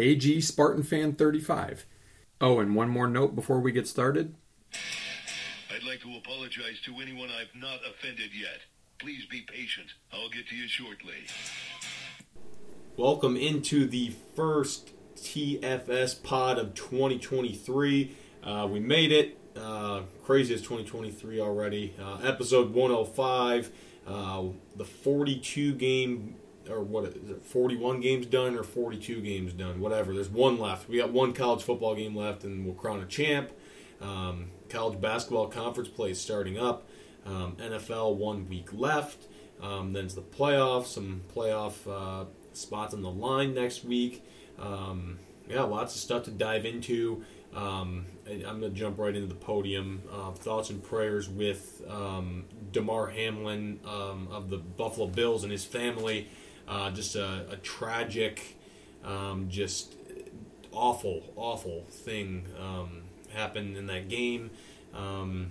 AG Spartan Fan 35. Oh, and one more note before we get started. I'd like to apologize to anyone I've not offended yet. Please be patient. I'll get to you shortly. Welcome into the first TFS pod of 2023. Uh, we made it. Uh, crazy as 2023 already. Uh, episode 105. Uh, the 42 game, or what is it, 41 games done or 42 games done? Whatever. There's one left. We got one college football game left, and we'll crown a champ. Um, college basketball conference play is starting up. Um, NFL one week left. Um, then it's the playoffs. Some playoff uh, spots on the line next week. Um, yeah, lots of stuff to dive into. Um, I, am going to jump right into the podium. Uh, thoughts and prayers with um, Damar Hamlin um, of the Buffalo Bills and his family. Uh, just a, a tragic, um, just awful, awful thing um, happened in that game. Um,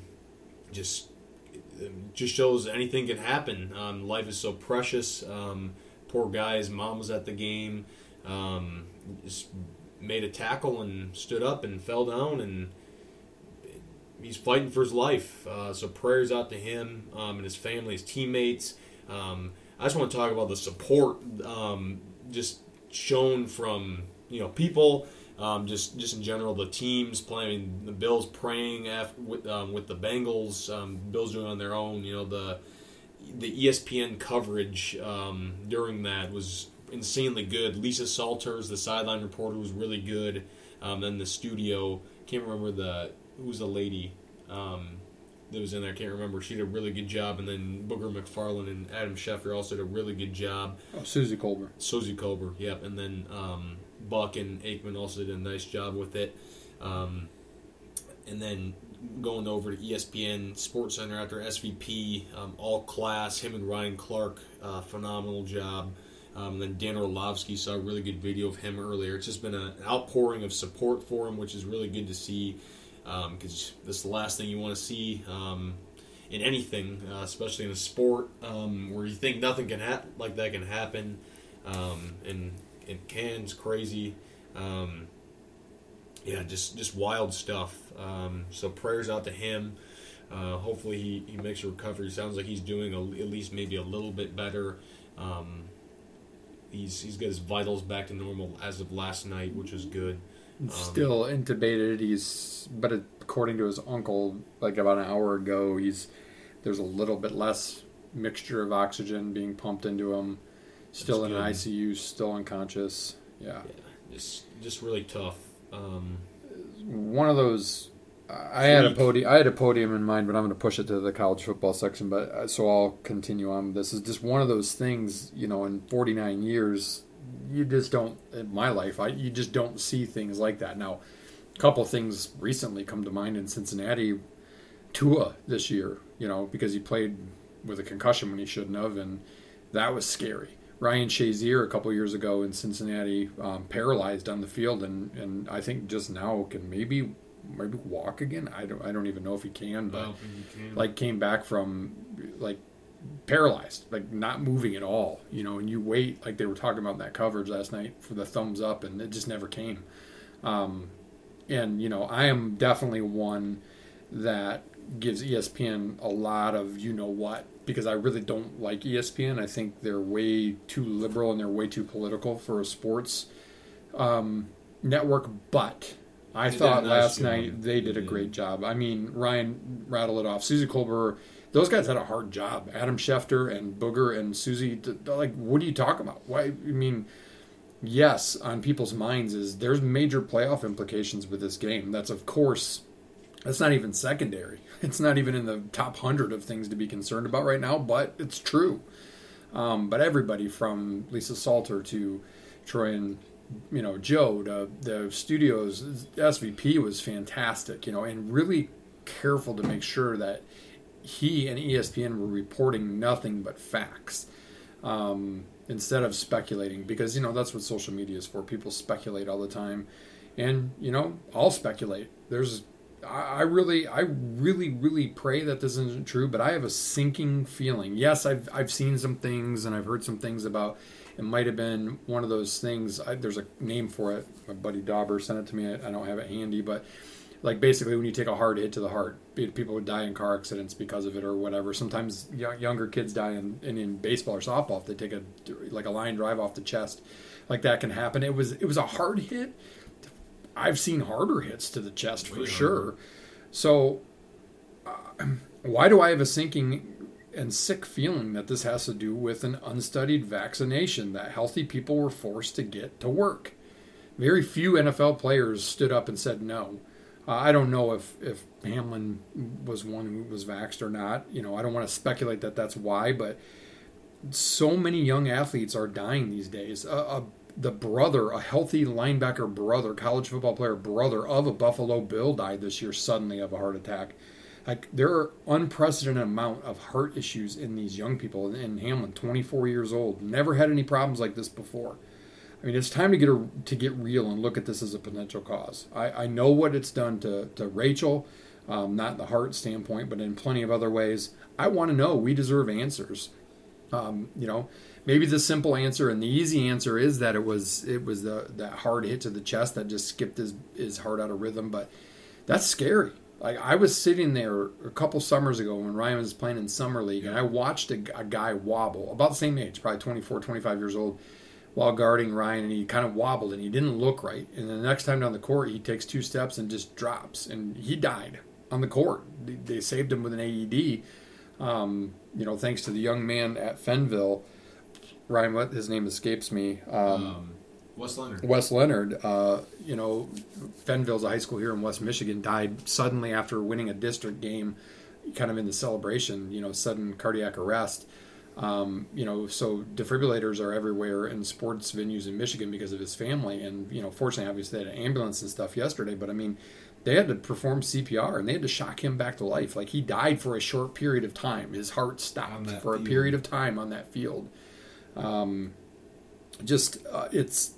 just, just shows anything can happen. life is so precious. poor guy's mom was at the game. just made a tackle and stood up and fell down and he's fighting for his life. Uh, so prayers out to him um, and his family, his teammates. Um, I just want to talk about the support um, just shown from you know people, um, just just in general the teams playing, the Bills praying after, with um, with the Bengals, um, Bills doing on their own. You know the the ESPN coverage during that was insanely good. Lisa Salters, the sideline reporter, was really good. Um, then the studio, can't remember the who's the lady um, that was in there. I can't remember. She did a really good job. And then Booger McFarland and Adam Schefter also did a really good job. Oh, Suzy Kolber. Suzy Kolber, yep. And then um, Buck and Aikman also did a nice job with it. Um, and then going over to ESPN Sports Center after SVP, um, all class. Him and Ryan Clark, uh, phenomenal job. Um, then Dan Orlovsky saw a really good video of him earlier. It's just been an outpouring of support for him, which is really good to see because um, this is the last thing you want to see um, in anything, uh, especially in a sport um, where you think nothing can ha- like that can happen, um, and it can. It's crazy. Um, yeah, just just wild stuff. so prayers out to him. Uh, hopefully he, he makes a recovery. Sounds like he's doing a, at least maybe a little bit better. Um, he's he's got his vitals back to normal as of last night, which is good. Um, Still intubated. He's but according to his uncle, like about an hour ago, he's there's a little bit less mixture of oxygen being pumped into him. Still in an ICU, still unconscious. Yeah. yeah, just just really tough. Um, One of those I had a podium. I had a podium in mind, but I'm going to push it to the college football section. But uh, so I'll continue on. This is just one of those things. You know, in 49 years, you just don't. In my life, I you just don't see things like that. Now, a couple things recently come to mind in Cincinnati. Tua this year, you know, because he played with a concussion when he shouldn't have, and that was scary. Ryan Shazier a couple years ago in Cincinnati, um, paralyzed on the field, and and I think just now can maybe maybe walk again. I don't I don't even know if he can, but he can. like came back from like paralyzed, like not moving at all, you know, and you wait like they were talking about in that coverage last night for the thumbs up and it just never came. Um, and you know, I am definitely one that gives ESPN a lot of you know what because I really don't like ESPN. I think they're way too liberal and they're way too political for a sports um, network, but I thought last night they did a great job. I mean, Ryan rattled it off. Suzy Kolber, those guys had a hard job. Adam Schefter and Booger and Susie, like, what are you talking about? Why? I mean, yes, on people's minds is there's major playoff implications with this game. That's of course, that's not even secondary. It's not even in the top hundred of things to be concerned about right now, but it's true. Um, but everybody from Lisa Salter to Troy and you know, Joe, the the studio's SVP was fantastic, you know, and really careful to make sure that he and ESPN were reporting nothing but facts um, instead of speculating because you know that's what social media is for. People speculate all the time, and you know I'll speculate. There's I I really, I really, really pray that this isn't true, but I have a sinking feeling. Yes, I've I've seen some things and I've heard some things about. It might have been one of those things. I, there's a name for it. My buddy Dauber sent it to me. I, I don't have it handy, but like basically when you take a hard hit to the heart, people would die in car accidents because of it or whatever. Sometimes younger kids die in, in, in baseball or softball if they take a like a line drive off the chest, like that can happen. It was it was a hard hit. I've seen harder hits to the chest for Way sure. So uh, why do I have a sinking and sick feeling that this has to do with an unstudied vaccination that healthy people were forced to get to work? Very few NFL players stood up and said no. Uh, I don't know if, if Hamlin was one who was vaxxed or not. You know, I don't want to speculate that that's why, but so many young athletes are dying these days. The brother, a healthy linebacker brother, college football player brother of a Buffalo Bill died this year suddenly of a heart attack. Like there are unprecedented amount of heart issues in these young people. And Hamlin, 24 years old, never had any problems like this before. I mean, it's time to get a, to get real and look at this as a potential cause. I, I know what it's done to to Rachel, um, not in the heart standpoint, but in plenty of other ways. I want to know. We deserve answers. Um, you know, maybe the simple answer and the easy answer is that it was it was the that hard hit to the chest that just skipped his his heart out of rhythm. But that's scary. Like I was sitting there a couple summers ago when Ryan was playing in summer league, and I watched a, a guy wobble about the same age, probably 24, 25 years old, while guarding Ryan, and he kind of wobbled and he didn't look right. And the next time down the court, he takes two steps and just drops, and he died on the court. They, saved him with an AED, um, you know, thanks to the young man at Fennville. Ryan, what his name escapes me. Um, Um, Wes Leonard. Wes Leonard, uh, you know, Fennville's a high school here in West Michigan, died suddenly after winning a district game, kind of in the celebration, you know, sudden cardiac arrest. Um, you know, so defibrillators are everywhere in sports venues in Michigan because of his family. And, you know, fortunately, obviously, they had an ambulance and stuff yesterday, but I mean, they had to perform CPR and they had to shock him back to life. Like he died for a short period of time. His heart stopped for a period of time on that field just uh, it's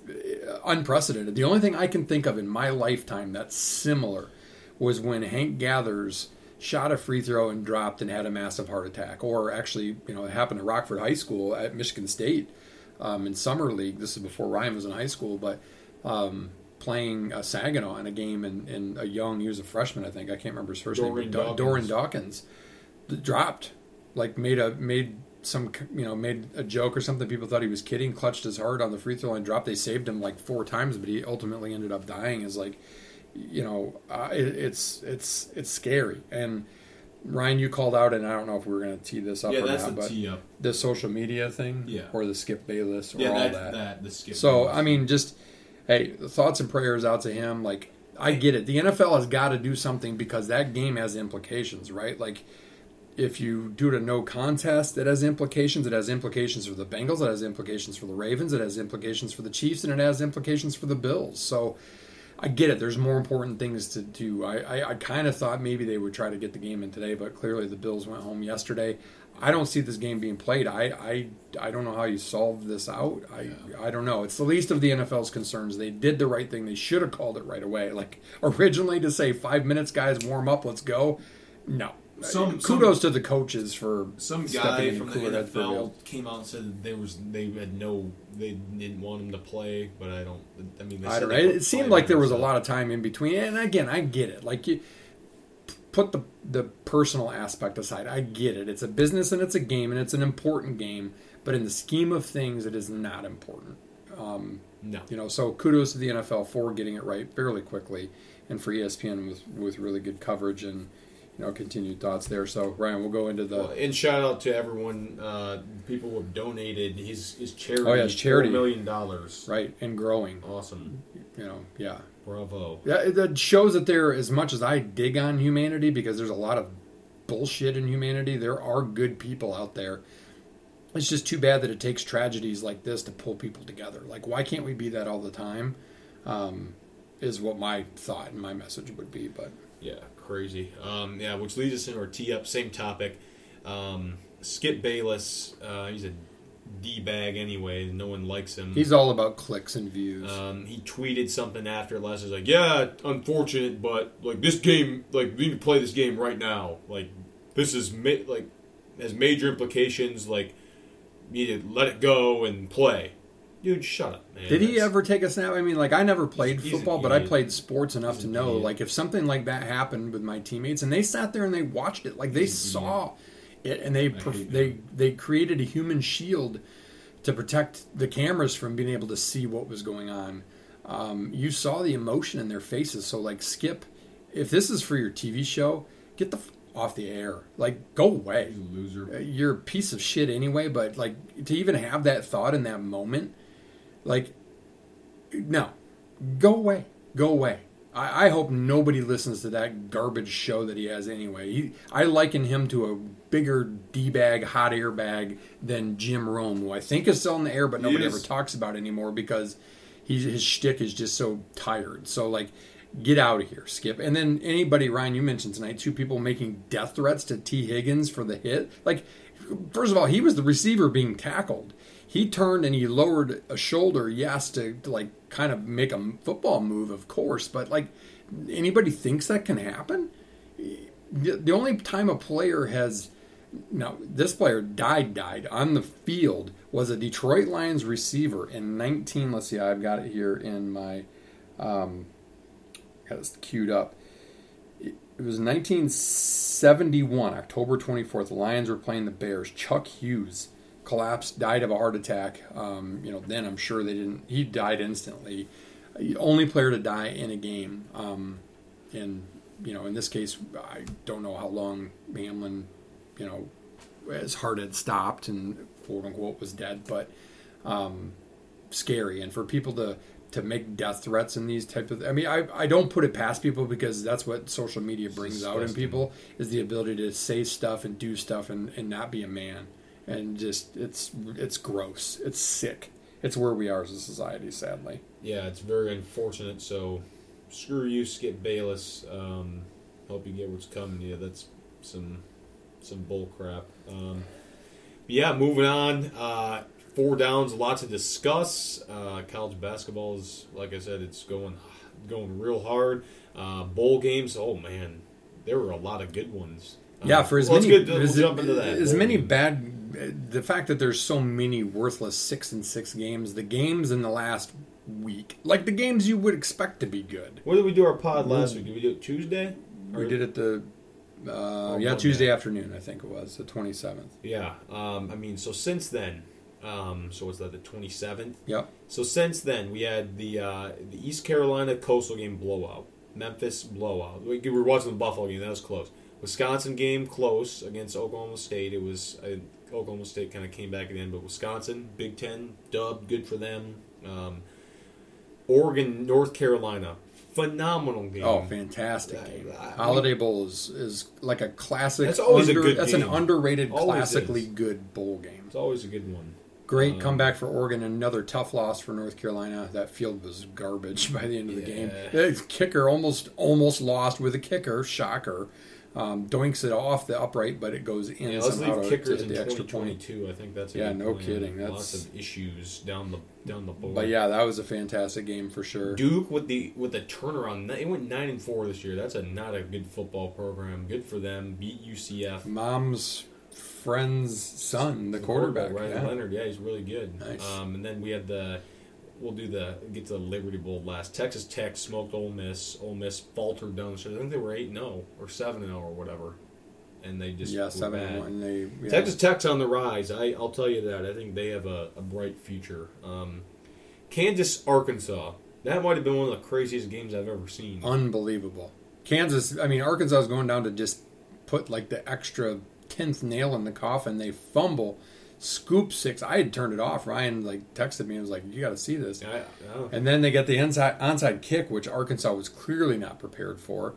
unprecedented. The only thing I can think of in my lifetime that's similar was when Hank Gathers shot a free throw and dropped and had a massive heart attack. Or actually, you know, it happened at Rockford High School at Michigan State um, in summer league. This is before Ryan was in high school, but um, playing uh, Saginaw in a game and, and a young, he was a freshman, I think. I can't remember his first Dorian name. but Dawkins. Doran Dawkins dropped, like made a made some you know made a joke or something. People thought he was kidding. Clutched his heart on the free throw line, dropped. They saved him like four times, but he ultimately ended up dying. Is like, you know, uh, it, it's it's it's scary. And Ryan, you called out, and I don't know if we are going to tee this up Yeah, or that's not, but tee up. the social media thing, Yeah. or the Skip Bayless, or Yeah, all that, that. that the skip. So was- I mean, just hey, thoughts and prayers out to him. Like I get it. The NFL has got to do something because that game has implications, right? Like if you do it a no contest, it has implications. It has implications for the Bengals. It has implications for the Ravens. It has implications for the Chiefs, and it has implications for the Bills. So. I get it. There's more important things to do. I, I, I kind of thought maybe they would try to get the game in today, but clearly the Bills went home yesterday. I don't see this game being played. I, I, I don't know how you solve this out. I, I don't know. It's the least of the NFL's concerns. They did the right thing. They should have called it right away. Like originally to say five minutes, guys, warm up, let's go. No. Some- kudos to the coaches for some guy in from the NFL came out and said that they was they had no they didn't want him to play, but I don't. I mean, I don't know. It, seemed like there was a lot of time in between. And again, I get it. Like you put the the personal aspect aside. I get it. It's a business and it's a game and it's an important game. But in the scheme of things, it is not important. Um, No. you know, so kudos to the NFL for getting it right fairly quickly, and for ESPN with with really good coverage and you know continued thoughts there. So Ryan, we'll go into the Well, and shout out to everyone, uh, people who have donated his his charity. Oh, yeah, his charity. million dollars. right and growing. Awesome, You know, yeah. bravo. Yeah, that shows that there, as much as I dig on humanity, because there's a lot of bullshit in humanity, there are good people out there. it's just too bad that it takes tragedies like this to pull people together. Like, why can't we be that all the time? Um, is what my thought and my message would be. But Yeah, crazy. Um, yeah, which leads us into our tee up, same topic. Um, Skip Bayless, uh, he's a d bag anyway. No one likes him. he's all about clicks and views. Um, he tweeted something after last. He's like, "Yeah, unfortunate, but like this game, like we need to play this game right now. Like this is ma- like has major implications. Like you need to let it go and play." Dude, shut up, man. Did he That's- ever take a snap? I mean, like I never played He's an football, but I idiot. played sports enough to know, like if something like that happened with my teammates, and they sat there and they watched it, like they He's saw it, and they perf- they they created a human shield to protect the cameras from being able to see what was going on. Um, you saw the emotion in their faces. So, like Skip, if this is for your TV show, get the f- off the air. Like, go away loser. Uh, you're a piece of shit anyway but like to even have that thought in that moment like no go away go away I, I hope nobody listens to that garbage show that he has anyway he, i liken him to a bigger d-bag hot air bag than jim rome who i think is still in the air but nobody ever talks about anymore because he's, his shtick is just so tired so like get out of here, Skip. And then anybody, Ryan, you mentioned tonight, two people making death threats to Tee Higgins for the hit. Like, first of all, he was the receiver being tackled. He turned and he lowered a shoulder, yes, to, to like kind of make a football move, of course. But like, anybody thinks that can happen? The only time a player has now this player died died on the field was a Detroit Lions receiver in 19. Let's see, I've got it here in my um, got it queued up. It it was 1971, October 24th. The Lions were playing the Bears. Chuck Hughes collapsed, died of a heart attack. Um, you know, then I'm sure they didn't. He died instantly. Only player to die in a game. Um, and you know, in this case, I don't know how long Hamlin, you know, his heart had stopped and quote unquote was dead, but um, scary. And for people to to make death threats and these type of I mean I, I don't put it past people because that's what social media brings out in people is the ability to say stuff and do stuff and, and not be a man and just it's it's gross it's sick it's where we are as a society sadly Yeah, it's very unfortunate. So, screw you, Skip Bayless. Um, hope you get what's coming to you. That's some some bull crap. Um, yeah, moving on. Uh, four downs, a lot to discuss. Uh, college basketball is, like I said, it's going going real hard. Uh, bowl games, oh man, there were a lot of good ones. Uh, yeah for as let's many we'll as, jump into that. as many bad the fact that there's so many worthless six and six games the games in the last week like the games you would expect to be good When did we do our pod last week? Did we do it Tuesday? we did it the uh, Oh, yeah. Tuesday afternoon I think it was the 27th Yeah. Um, I mean, so since then, um, so was that the twenty seventh? yep So since then, we had the uh, the East Carolina Coastal game blowout, Memphis blowout. We we were watching the Buffalo game; that was close. Wisconsin game close against Oklahoma State. It was uh, Oklahoma State kind of came back at the end, but Wisconsin Big Ten dub, good for them. Um, Oregon North Carolina, phenomenal game. Oh, fantastic I- game! I- Holiday Bowl is, is like a classic. That's always a good That's game. an underrated, Always classically is. good bowl game. It's always a good one. Great Um, comeback for Oregon. Another tough loss for North Carolina. That field was garbage by the end of the game. Yeah. The kicker almost almost lost with a kicker. Shocker. Um, doinks it off the upright, but it goes in Yeah, let's leave kickers hit in the extra point. 2022. I think that's a Yeah, good no plan. kidding. Lots of issues down the down the board. But yeah, that was a fantastic game for sure. Duke with the with the turnaround, they went nine and four this year. That's a not a good football program. Good for them. Beat UCF. Mom's friend's son, the quarterback. Ryan yeah. Leonard. Yeah, he's really good. Nice. Um, and then we had the. We'll do the get to the Liberty Bowl last. Texas Tech smoked Ole Miss. Ole Miss faltered down the stretch. I think they were eight zero or seven zero or whatever, and they just Yeah, seven and one. They yeah. Texas Tech's on the rise. I, I'll tell you that. I think they have a, a bright future. Um, Kansas, Arkansas. That might have been one of the craziest games I've ever seen. unbelievable. Kansas, I mean, Arkansas is going down to just put like the extra tenth nail in the coffin. They fumble, scoop six. I had turned it off. Ryan like texted me and was like, "You got to see this." I And then they get the inside onside kick, which Arkansas was clearly not prepared for.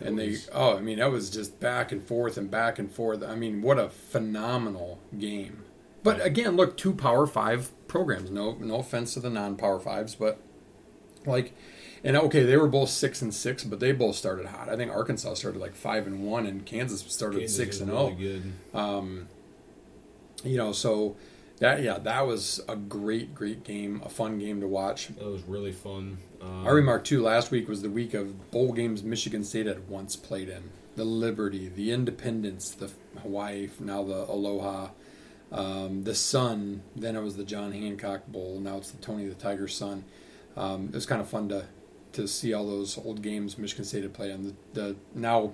And they, oh, I mean, that was just back and forth and back and forth. I mean, what a phenomenal game! But again, look, two Power Five programs. No, no offense to the non-Power Fives, but like, and okay, they were both six and six, but they both started hot. I think Arkansas started like five and one, and Kansas started Kansas six and really zero. good. Um, you know, so that yeah, that was a great, great game, a fun game to watch. That was really fun. Um, I remarked too. Last week was the week of bowl games Michigan State had once played in. The Liberty, the Independence, the Hawaii, now the Aloha, um, the Sun. Then it was the John Hancock Bowl. Now it's the Tony the Tiger Sun. Um, it was kind of fun to to see all those old games Michigan State had played on. The, the now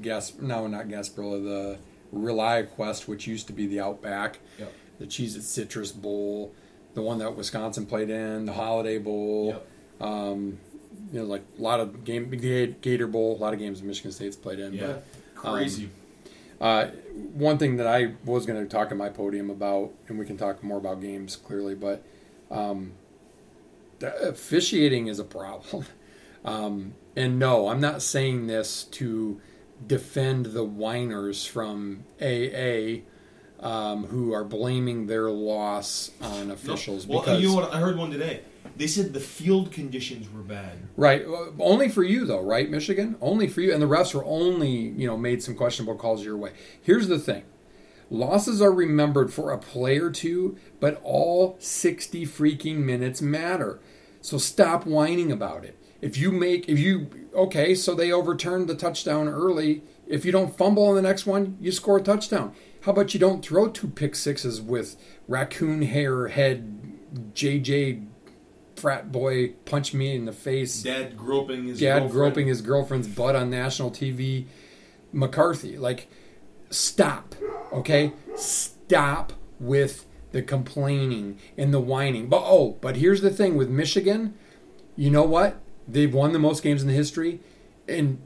gas now not Gasparilla the ReliaQuest, which used to be the Outback, Yep. the Cheez It Citrus Bowl, the one that Wisconsin played in, the Holiday Bowl. Yep. Um, you know, like a lot of game, Gator Bowl, a lot of games Michigan State's played in. Yeah. Um, Crazy. But uh, one thing that I was going to talk at my podium about, and we can talk more about games clearly, but um, the officiating is a problem. Um, and no, I'm not saying this to defend the whiners from AA um, who are blaming their loss on officials. well, because you know what? I heard one today. They said the field conditions were bad. Right. Only for you though, right, Michigan? Only for you. And the refs were only, you know, made some questionable calls your way. Here's the thing. Losses are remembered for a play or two, but all 60 freaking minutes matter. So stop whining about it. If you make if you okay, so they overturned the touchdown early. If you don't fumble on the next one, you score a touchdown. How about you don't throw two pick sixes with raccoon hair head JJ frat boy punch me in the face Dad groping his dad girlfriend. groping his girlfriend's butt on national TV. McCarthy, like, stop, okay? Stop with the complaining and the whining. But oh, but here's the thing with Michigan. You know what? They've won the most games in the history, and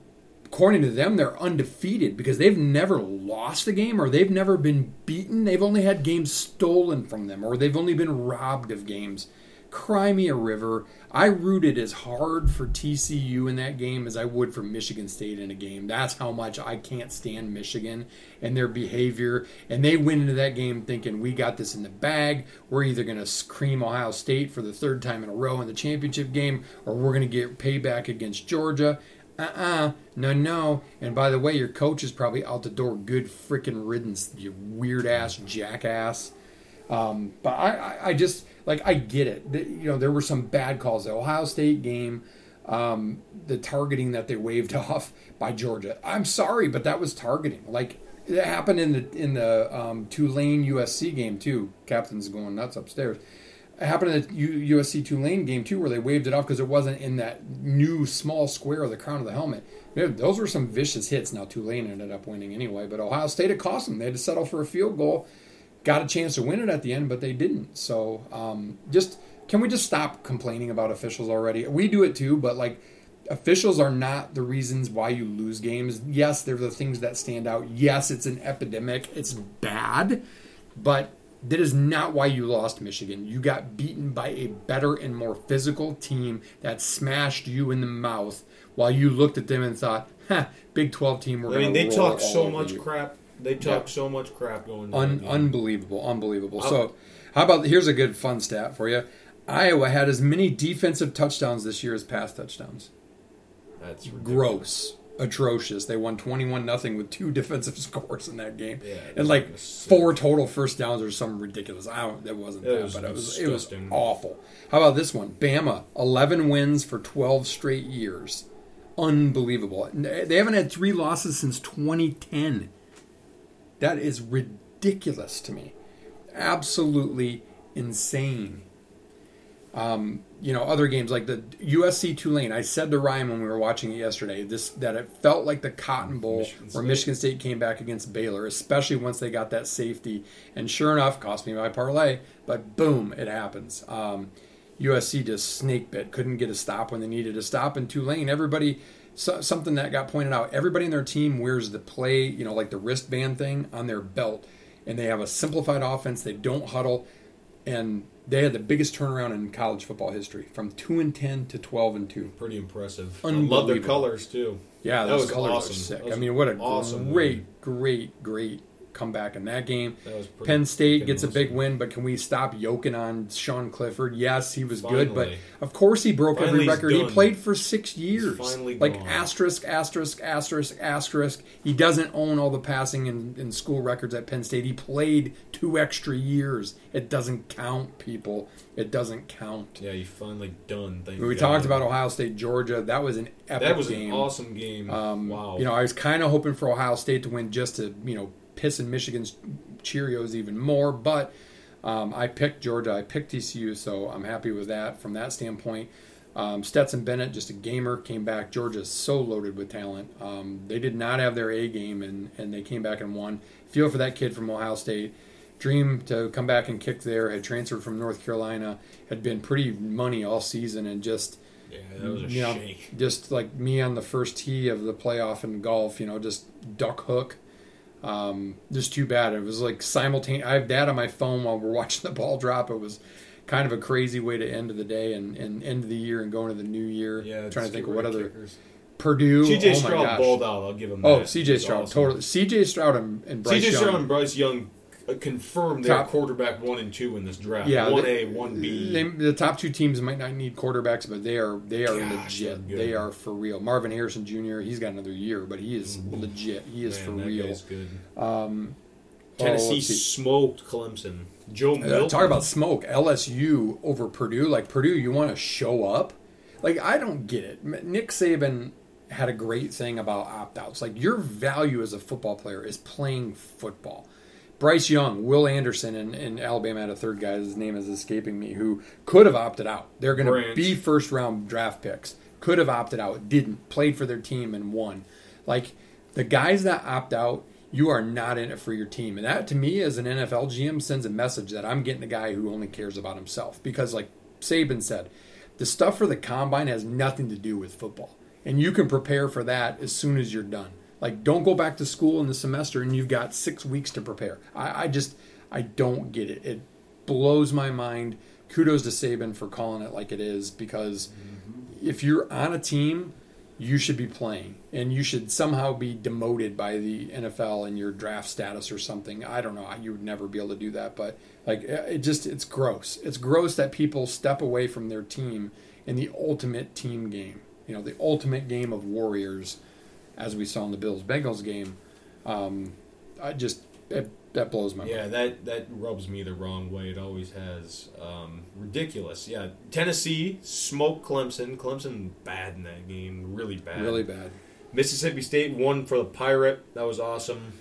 according to them, they're undefeated because they've never lost a game or they've never been beaten. They've only had games stolen from them or they've only been robbed of games. Cry me a river. I rooted as hard for TCU in that game as I would for Michigan State in a game. That's how much I can't stand Michigan and their behavior. And they went into that game thinking, we got this in the bag. We're either going to cream Ohio State for the third time in a row in the championship game or we're going to get payback against Georgia. Uh uh no, no. And by the way, your coach is probably out the door. Good freaking riddance, you weird ass jackass. Um, but I, I, I just like I get it. You know, there were some bad calls. The Ohio State game, um, the targeting that they waved off by Georgia. I'm sorry, but that was targeting. Like it happened in the in the um, Tulane USC game too. Captain's going nuts upstairs. It happened in the U- USC Tulane game too, where they waved it off because it wasn't in that new small square of the crown of the helmet. Those were some vicious hits. Now Tulane ended up winning anyway, but Ohio State it cost them. They had to settle for a field goal got a chance to win it at the end, but they didn't. So um, just can we just stop complaining about officials already? We do it too, but like officials are not the reasons why you lose games. Yes, they're the things that stand out. Yes, it's an epidemic. It's bad, but that is not why you lost Michigan. You got beaten by a better and more physical team that smashed you in the mouth while you looked at them and thought, "Huh, Big 12 team, we're I mean, they talk so much you." crap. They talk Yeah. so much crap going into Un- unbelievable, unbelievable. Oh. So, how about here's a good fun stat for you. Iowa had as many defensive touchdowns this year as pass touchdowns. That's ridiculous. Gross, atrocious. They won twenty-one nothing with two defensive scores in that game, Yeah, and like it was sick. four total first downs or something ridiculous. I don't. That wasn't It that, was but it was it was awful. How about this one? Bama, eleven wins for twelve straight years. Unbelievable. They haven't had three losses since 2010. That is ridiculous to me. Absolutely insane. Um, you know, other games like the USC Tulane. I said to Ryan when we were watching it yesterday, this that it felt like the Cotton Bowl Michigan where State. Michigan State came back against Baylor, especially once they got that safety. And sure enough, cost me my parlay, but boom, it happens. Um, USC just snake bit, couldn't get a stop when they needed a stop. And Tulane, everybody, so, something that got pointed out, everybody in their team wears the play, you know, like the wristband thing on their belt, and they have a simplified offense. They don't huddle, and they had the biggest turnaround in college football history, from two and ten to twelve and two. Pretty impressive. I love their colors too. Yeah, That those was colors awesome. are sick. I mean, what a awesome great, great, great comeback in that game. That was pretty Penn State gets a big win, but can we stop yoking on Sean Clifford? Yes, he was good, but of course he broke Finally every record. He played for six years. finally like gone. asterisk, asterisk, asterisk, asterisk. He doesn't own all the passing and, and school records at Penn State. He played two extra years. It doesn't count, people. It doesn't count. Yeah, you finally done. Thank we God. talked about Ohio State, Georgia. That was an epic That was game. an awesome game. Um, wow. You know, I was kind of hoping for Ohio State to win just to, you know, piss in Michigan's Cheerios even more. But um, I picked Georgia. I picked TCU, so I'm happy with that from that standpoint. Um, Stetson Bennett, just a gamer, came back. Georgia's so loaded with talent. Um, they did not have their A game, and, and they came back and won. Feel for that kid from Ohio State. Dream to come back and kick there. Had transferred from North Carolina. Had been pretty money all season, and just yeah, that was a you know, shake. just like me on the first tee of the playoff in golf, you know, just duck hook. Um, just too bad. It was like simultaneous. I have that on my phone while we're watching the ball drop. It was kind of a crazy way to end of the day and, and end of the year and go into the new year. Yeah, trying to think of what other kickers. Purdue. CJ oh my Stroud gosh. out. I'll give him. Oh. CJ Stroud, awesome. totally. CJ Stroud and, and Bryce CJ Stroud and Bryce Young confirmed their Top- quarterback one and two in this draft. Yeah, one A, one B. They, the top two teams might not need quarterbacks, but they are they are Gosh, legit. They are for real. Marvin Harrison Jr. He's got another year, but he is legit. He is Man, for real. Um, oh, Tennessee let's smoked Clemson. Joe Uh, talk about smoke. LSU over Purdue. Like Purdue, you want to show up? Like I don't get it. Nick Saban had a great thing about opt outs. Like your value as a football player is playing football. Bryce Young, Will Anderson, and, and Alabama had a third guy. His name is escaping me. Who could have opted out? They're going to be first round draft picks. Could have opted out. Didn't. Played for their team and won. Like the guys that opt out, you are not in it for your team. And that to me as an NFL GM sends a message that I'm getting a guy who only cares about himself. Because like Saban said, the stuff for the combine has nothing to do with football. And you can prepare for that as soon as you're done. Like don't go back to school in the semester and you've got six weeks to prepare. I, I just I don't get it. It blows my mind. Kudos to Saban for calling it like it is because mm-hmm. if you're on a team, you should be playing, and you should somehow be demoted by the NFL and your draft status or something. I don't know. You would never be able to do that, but like it just it's gross. It's gross that people step away from their team in the ultimate team game. You know, the ultimate game of warriors, as we saw in the Bills Bengals game. Um, I just it, that blows my Yeah, mind. that that rubs me the wrong way. It always has. Um, ridiculous. Yeah, Tennessee smoked Clemson. Clemson bad in that game, really bad. Really bad. Mississippi State won for the Pirate. That was awesome.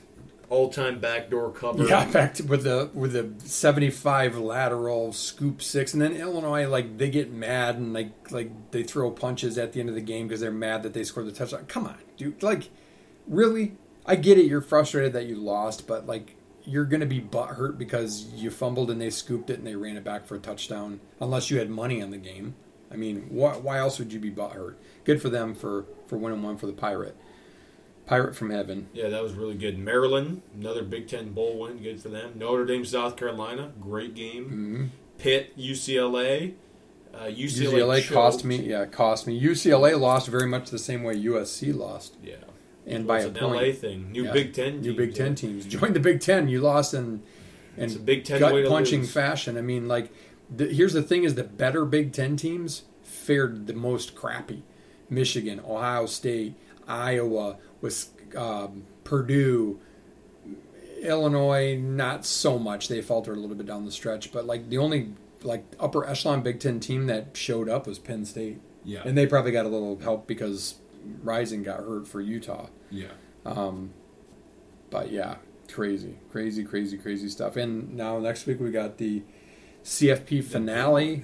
All time backdoor cover. Yeah, back to, with the with the seventy five lateral scoop six, and then Illinois like they get mad and like like they throw punches at the end of the game because they're mad that they scored the touchdown. Come on, dude! Like, really? I get it. You're frustrated that you lost, but like you're gonna be butthurt because you fumbled and they scooped it and they ran it back for a touchdown. Unless you had money on the game. I mean, why, why else would you be butthurt? Good for them for for winning one for the Pirate. Pirate from heaven. Yeah, that was really good. Maryland, another Big Ten bowl win, good for them. Notre Dame, South Carolina, great game. Mm-hmm. Pitt, UCLA. Uh, UCLA, UCLA cost me, yeah, cost me. UCLA lost very much the same way USC lost, Yeah, and by it's a an point. LA thing. New Yeah. Big Ten. New Big Ten yeah. teams joined the Big Ten. You lost in It's a Big Ten gut punching fashion. I mean, like the, here's the thing: is the better Big Ten teams fared the most crappy. Michigan, Ohio State, Iowa, was um, Purdue, Illinois. Not so much. They faltered a little bit down the stretch, but like the only like upper echelon Big Ten team that showed up was Penn State. Yeah. And they probably got a little help because Rising got hurt for Utah. yeah. Um, but yeah, crazy, crazy, crazy, crazy stuff. And now next week we got the CFP finale.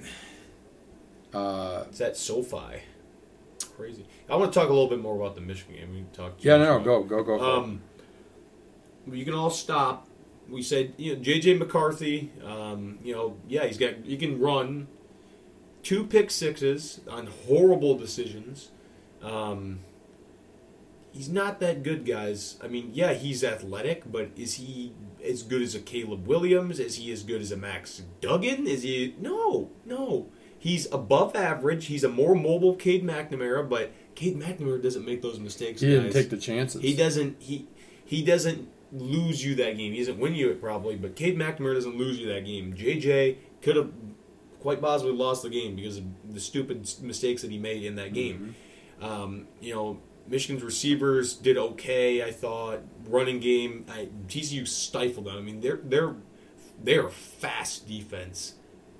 Uh, It's at SoFi. Crazy. I want to talk a little bit more about the Michigan game. We can talk. yeah, no, no, go, go, go. Um, you can all stop. We said, you know, JJ McCarthy. Um, you know, yeah, he's got. He can run. Two pick sixes on horrible decisions. Um, he's not that good, guys. I mean, yeah, he's athletic, but is he as good as a Caleb Williams? Is he as good as a Max Duggan? Is he? No, no. He's above average. He's a more mobile Cade McNamara, but Cade McNamara doesn't make those mistakes. he didn't take the chances. He doesn't. He he doesn't lose you that game. He doesn't win you it probably, but Cade McNamara doesn't lose you that game. JJ could have quite possibly lost the game because of the stupid mistakes that he made in that game. Um, you know, Michigan's receivers did okay. I thought running game. I, TCU stifled them. I mean, they're they're they're fast defense.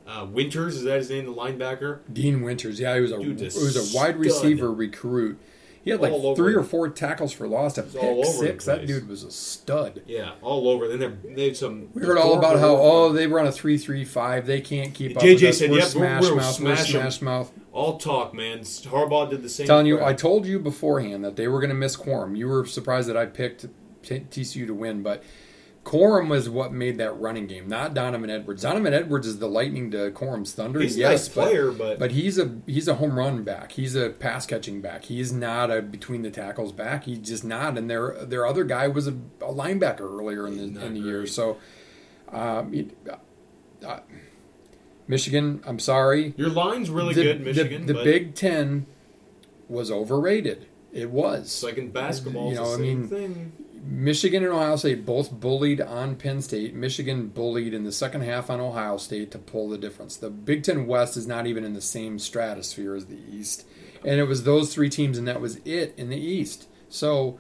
Uh, Winters is that his name? The linebacker. Dean Winters, yeah, he was a Dude, he was a wide stud. receiver recruit. He had like All over three or four tackles for loss, a pick six. That dude was a stud. Yeah, all over. Then they're- had some. We heard all about how oh they run a three three five. They can't keep up. JJ said, we're "Yep, smash we're mouth. We're smash mouth." all talk, man. Harbaugh did the same. Telling you. I told you beforehand that they were going to miss Corum. You were surprised that I picked TCU to win, but Corum was what made that running game, not Donovan Edwards. Donovan Edwards is the lightning to Corum's thunder. He's a yes, nice player, but- but he's a he's a home run back. He's a pass catching back. He's not a between the tackles back. He's just not. And their their other guy was a, a linebacker earlier in the in the year. So, um, it- uh, Michigan, I'm sorry, your line's really the, good, Michigan. The, but Big Ten was overrated. It was. it's like in basketball, You know, I the same mean, thing. Michigan and Ohio State both bullied on Penn State. Michigan bullied in the second half on Ohio State to pull the difference. The Big Ten West is not even in the same stratosphere as the East. And it was those three teams, and that was it in the East. So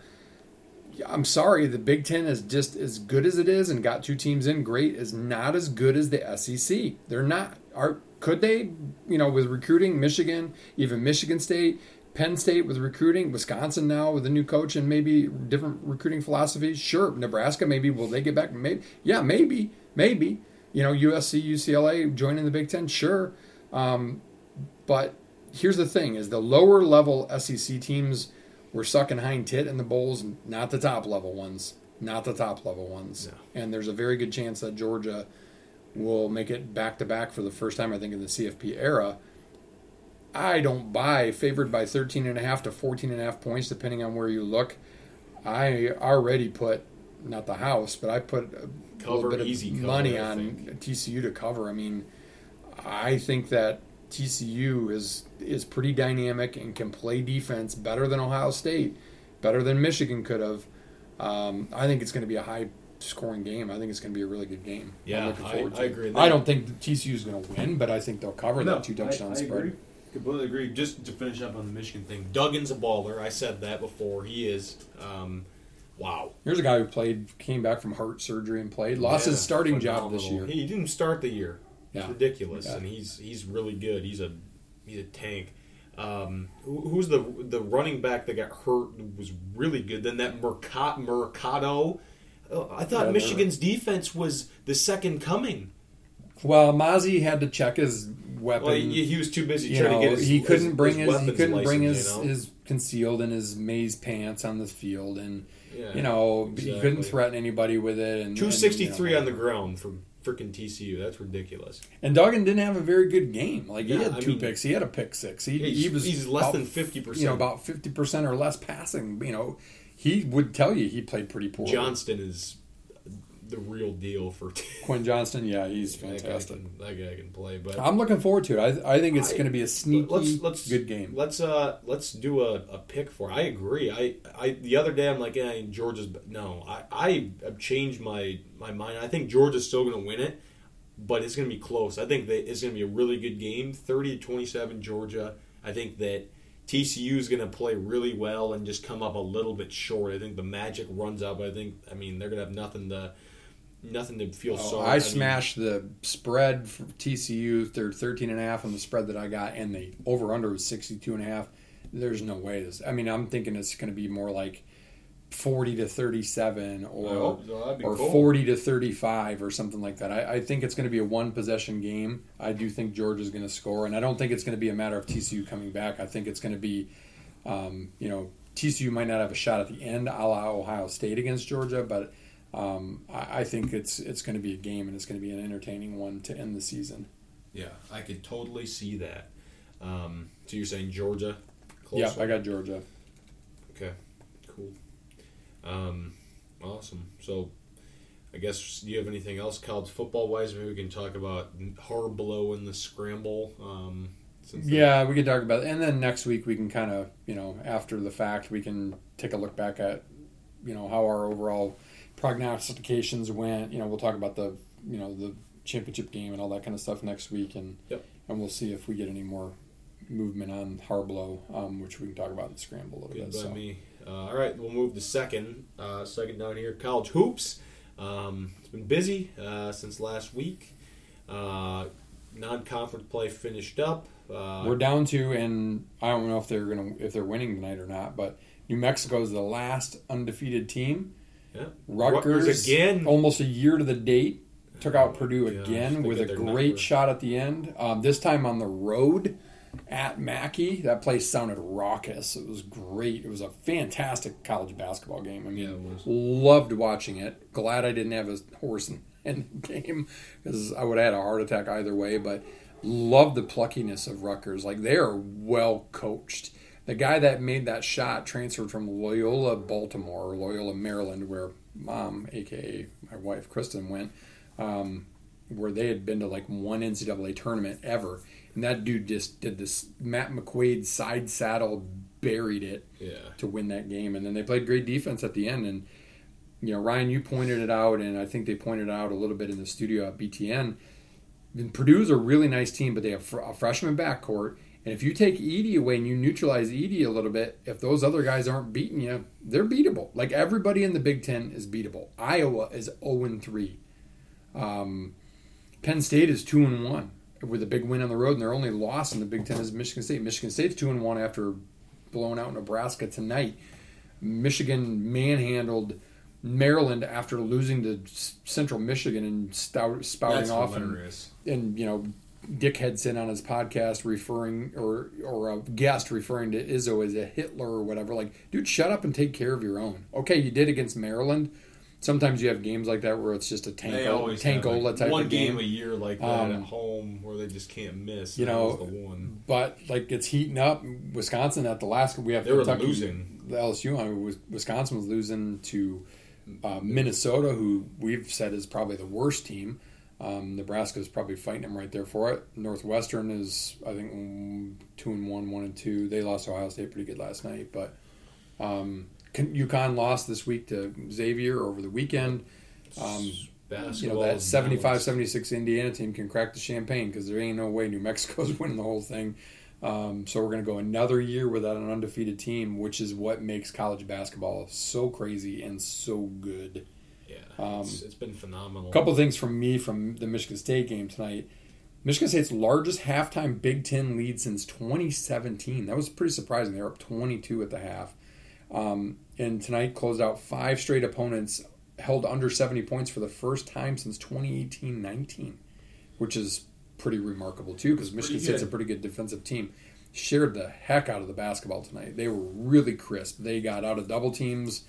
I'm sorry, the Big Ten is just as good as it is and got two teams in great, is not as good as the SEC. They're not. Are could they, you know, with recruiting Michigan, even Michigan State, Penn State with recruiting, Wisconsin now with a new coach and maybe different recruiting philosophies. Sure, Nebraska maybe will they get back? Maybe, yeah, maybe, maybe. You know, USC, UCLA joining the Big Ten, sure. Um, but here's the thing: is the lower level SEC teams were sucking hind tit in the bowls, not the top level ones, not the top level ones. And there's a very good chance that Georgia will make it back to back for the first time, I think, in the CFP era. I don't buy favored by 13 and a half to 14 and a half points, depending on where you look. I already put not the house, but I put a Cover, little bit of easy cover, money on. TCU to cover. I mean, I think that TCU is is pretty dynamic and can play defense better than Ohio State, better than Michigan could have. Um, I think it's going to be a high scoring game. I think it's going to be a really good game. Yeah, I'm looking I- to I agree. I don't think TCU is going to win, but I think they'll cover that two touchdown I, I spread. agree. Completely agree. Just to finish up on the Michigan thing, Duggan's a baller. I said that before. He is. Um, wow. Here's a guy who played, came back from heart surgery and played, lost his starting job this year. He didn't start the year. It's Yeah. ridiculous, Yeah. and he's he's really good. He's a he's a tank. Um, who, who's the the running back that got hurt was really good. Then that Mercado, Mercado oh, I thought Yeah, Michigan's defense was the second coming. Well, Mazi had to check his weapon. Well, he, he was too busy you trying know, to get his. he couldn't his, bring his, he couldn't bring his, you know? his concealed and his maze pants on the field, and Yeah, you know he couldn't threaten anybody with it. And Two sixty three and, on the ground for freaking TCU. That's ridiculous. And Duggan didn't have a very good game. Like he Yeah, had I two mean- picks. He had a pick six. He, he was he's less about, than 50%. You know, about fifty percent or less passing. You know, he would tell you he played pretty poor. Johnston is the real deal for. Quinn Johnston, yeah, he's That guy, fantastic. can, that guy can play, but I'm looking forward to it. I, I think it's going to be a sneaky, let's let's good game. Let's uh let's do a, a pick for. I agree. I I the other day I'm like, yeah, Georgia's no. I I have changed my my mind. I think Georgia's still going to win it, but it's going to be close. I think that it's going to be a really good game. 30 to 27 Georgia. I think that TCU is going to play really well and just come up a little bit short. I think the magic runs out, but I think I mean they're going to have nothing to nothing to feel Oh, sorry. I mean, smashed the spread for TCU. They're 13 and a half on the spread that I got, and the over under was 62 and a half. There's no way this. I mean, I'm thinking it's going to be more like 40 to 37 or so. Or cool. 40 to 35 or something like that. I, I think it's going to be a one possession game. I do think Georgia's going to score, and I don't think it's going to be a matter of TCU coming back. I think it's going to be, um, you know, TCU might not have a shot at the end, a la Ohio State against Georgia, but um, I, I think it's it's going to be a game and it's going to be an entertaining one to end the season. Yeah, I could totally see that. Um, so you're saying Georgia? Yeah, Closer? I got Georgia. Okay, cool. Um, awesome. So, I guess do you have anything else college football wise? Maybe we can talk about Harbaugh and the scramble. Um, Yeah, we can talk about it, and then next week we can kind of you know after the fact we can take a look back at you know how our overall prognostications went. You know, we'll talk about the you know the championship game and all that kind of stuff next week, and Yep. and we'll see if we get any more movement on Harblow, um, which we can talk about in the scramble a little Good bit. by So. me. Uh, all right, we'll move to second. Uh, second down here, college hoops. Um, it's been busy uh, since last week. Uh, non-conference play finished up. Uh, We're down to, and I don't know if they're gonna if they're winning tonight or not, but New Mexico is the last undefeated team. Yeah. Rutgers, Rutgers again. almost a year to the date, took out Purdue gosh, again with a great number. shot at the end. Um, this time on the road at Mackey. That place sounded raucous. It was great. It was a fantastic college basketball game. I mean, Yeah, it was. loved watching it. Glad I didn't have a horse in, in the game because I would have had a heart attack either way. But love the pluckiness of Rutgers. Like they are well coached. The guy that made that shot transferred from Loyola, Baltimore, Loyola, Maryland, where mom, aka my wife Kristen, went, um, where they had been to like one NCAA tournament ever. And that dude just did this Matt McQuaid side saddle, buried it Yeah. to win that game. And then they played great defense at the end. And, you know, Ryan, you pointed it out, and I think they pointed it out a little bit in the studio at BTN. And Purdue's a really nice team, but they have a freshman backcourt. And if you take Edey away and you neutralize Edey a little bit, if those other guys aren't beating you, they're beatable. Like everybody in the Big Ten is beatable. Iowa is 0 3. Um, Penn State is 2 and 1 with a big win on the road, and their only loss in the Big Ten is Michigan State. Michigan State's 2 and 1 after blowing out Nebraska tonight. Michigan manhandled Maryland after losing to Central Michigan and stout, spouting That's off and and you know Dick Hedson on his podcast referring or or a guest referring to Izzo as a Hitler or whatever. Like, dude, shut up and take care of your own. Okay, you did against Maryland. Sometimes you have games like that where it's just a tank They always have, tankola like, type one of game. game a year like that Um, at home where they just can't miss. you know. But like it's heating up. Wisconsin at the last we have They were losing. The LSU. I mean, Wisconsin was losing to uh, Minnesota, who we've said is probably the worst team. Um, Nebraska is probably fighting them right there for it. Northwestern is, I think, two and one, one and two. They lost Ohio State pretty good last night, but um, UConn lost this week to Xavier over the weekend. Um, you know that 75-76 Indiana team can crack the champagne because there ain't no way New Mexico's winning the whole thing. Um, so we're going to go another year without an undefeated team, which is what makes college basketball so crazy and so good. Yeah, Um, it's, it's been phenomenal. A couple things from me from the Michigan State game tonight. Michigan State's largest halftime Big Ten lead since 2017. That was pretty surprising. They were up 22 at the half. Um, and tonight closed out five straight opponents held under 70 points for the first time since 2018-19, which is pretty remarkable too because Michigan State's a pretty good defensive team. Shared the heck out of the basketball tonight. They were really crisp. They got out of double teams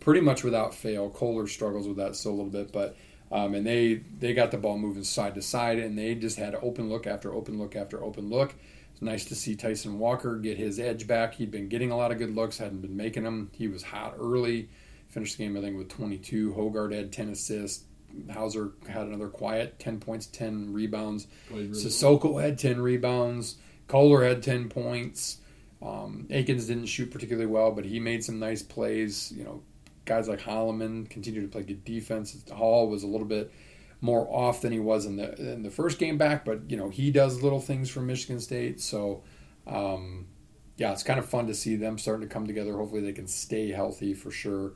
pretty much without fail. Kohler struggles with that still a little bit, but um, and they they got the ball moving side to side, and they just had open look after open look after open look. It's nice to see Tyson Walker get his edge back. He'd been getting a lot of good looks, hadn't been making them. He was hot early. Finished the game I think with 22. Hoggard had 10 assists. Hauser had another quiet 10 points, 10 rebounds. Really Sissoko had 10 rebounds. Kohler had 10 points. Um, Akins didn't shoot particularly well, but he made some nice plays. You know, guys like Holloman continue to play good defense. Hall was a little bit more off than he was in the in the first game back, but you know he does little things for Michigan State. So, um, yeah, it's kind of fun to see them starting to come together. Hopefully, they can stay healthy for sure.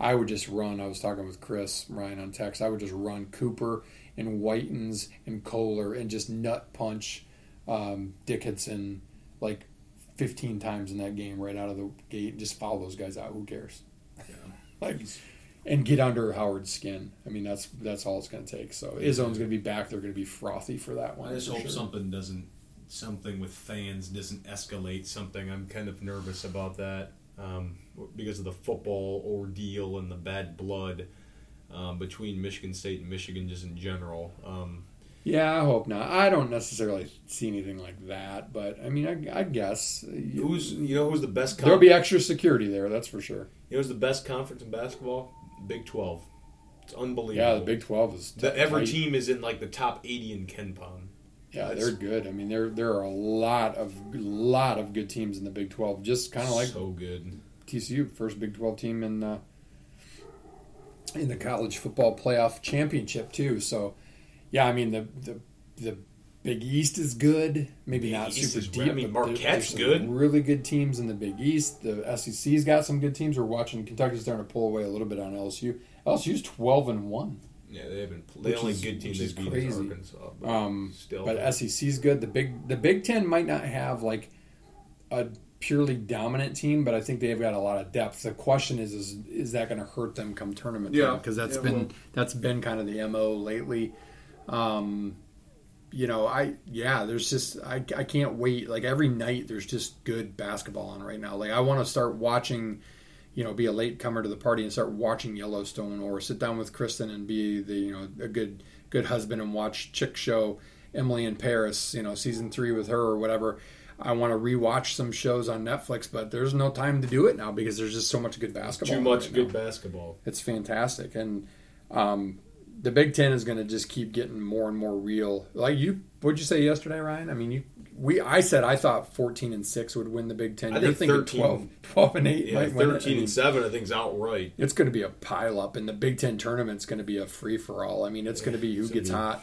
I would just run. I was talking with Chris Ryan on text. I would just run Cooper and Whitens and Kohler and just nut punch um, Dickinson like 15 times in that game right out of the gate. Just follow those guys out. Who cares? Like, and get under Howard's skin. I mean, that's that's all it's going to take. So Izzone's going to be back. They're going to be frothy for that one. I just hope sure. something doesn't, something with fans doesn't escalate something. I'm kind of nervous about that um, because of the football ordeal and the bad blood um, between Michigan State and Michigan just in general. Um, Yeah, I hope not. I don't necessarily see anything like that, but I mean, I, I guess you- Who's you know who's the best? there'll be extra security there. That's for sure. you know who's the best conference in basketball? Big Twelve. It's unbelievable. Yeah, the Big Twelve is The, every team is in like the top eighty in Ken Pom. Yeah, That's- they're good. I mean, there there are a lot of lot of good teams in the Big Twelve. Just kind of like so good. TCU, first Big Twelve team in uh, in the college football playoff championship too. So, yeah, I mean the the the Big East is good. Maybe Big not East super is- deep. I mean, Marquette's some good. Really good teams in the Big East. The SEC's got some good teams. We're watching Kentucky's starting to pull away a little bit on LSU. LSU's twelve and one. Yeah, they haven't. Played. The Which only is- good team they is beat is crazy. Arkansas. But Um, still, but SEC's good. The big the Big Ten might not have like a purely dominant team, but I think they've got a lot of depth. The question is is is that going to hurt them come tournament Yeah. because that's Yeah, been well- that's been kind of the mo lately. Um, you know, I yeah, there's just I I can't wait. Like every night, there's just good basketball on right now. Like I want to start watching. You know, be a late comer to the party and start watching Yellowstone, or sit down with Kristen and be the you know a good good husband and watch Chick Show, Emily in Paris, you know season three with her or whatever. I want to rewatch some shows on Netflix, but there's no time to do it now because there's just so much good basketball. too much right good now. basketball. It's fantastic, and um, the Big Ten is going to just keep getting more and more real. Like you, what'd you say yesterday, Ryan? I mean, you we I said I thought 14 and six would win the Big Ten. I You're think thinking 13 12, 12 and eight Yeah, might win it. I thirteen mean, and seven, I think is outright. it's going to be a pile up, and the Big Ten tournament's going to be a free for all. I mean, it's going to be who gets hot.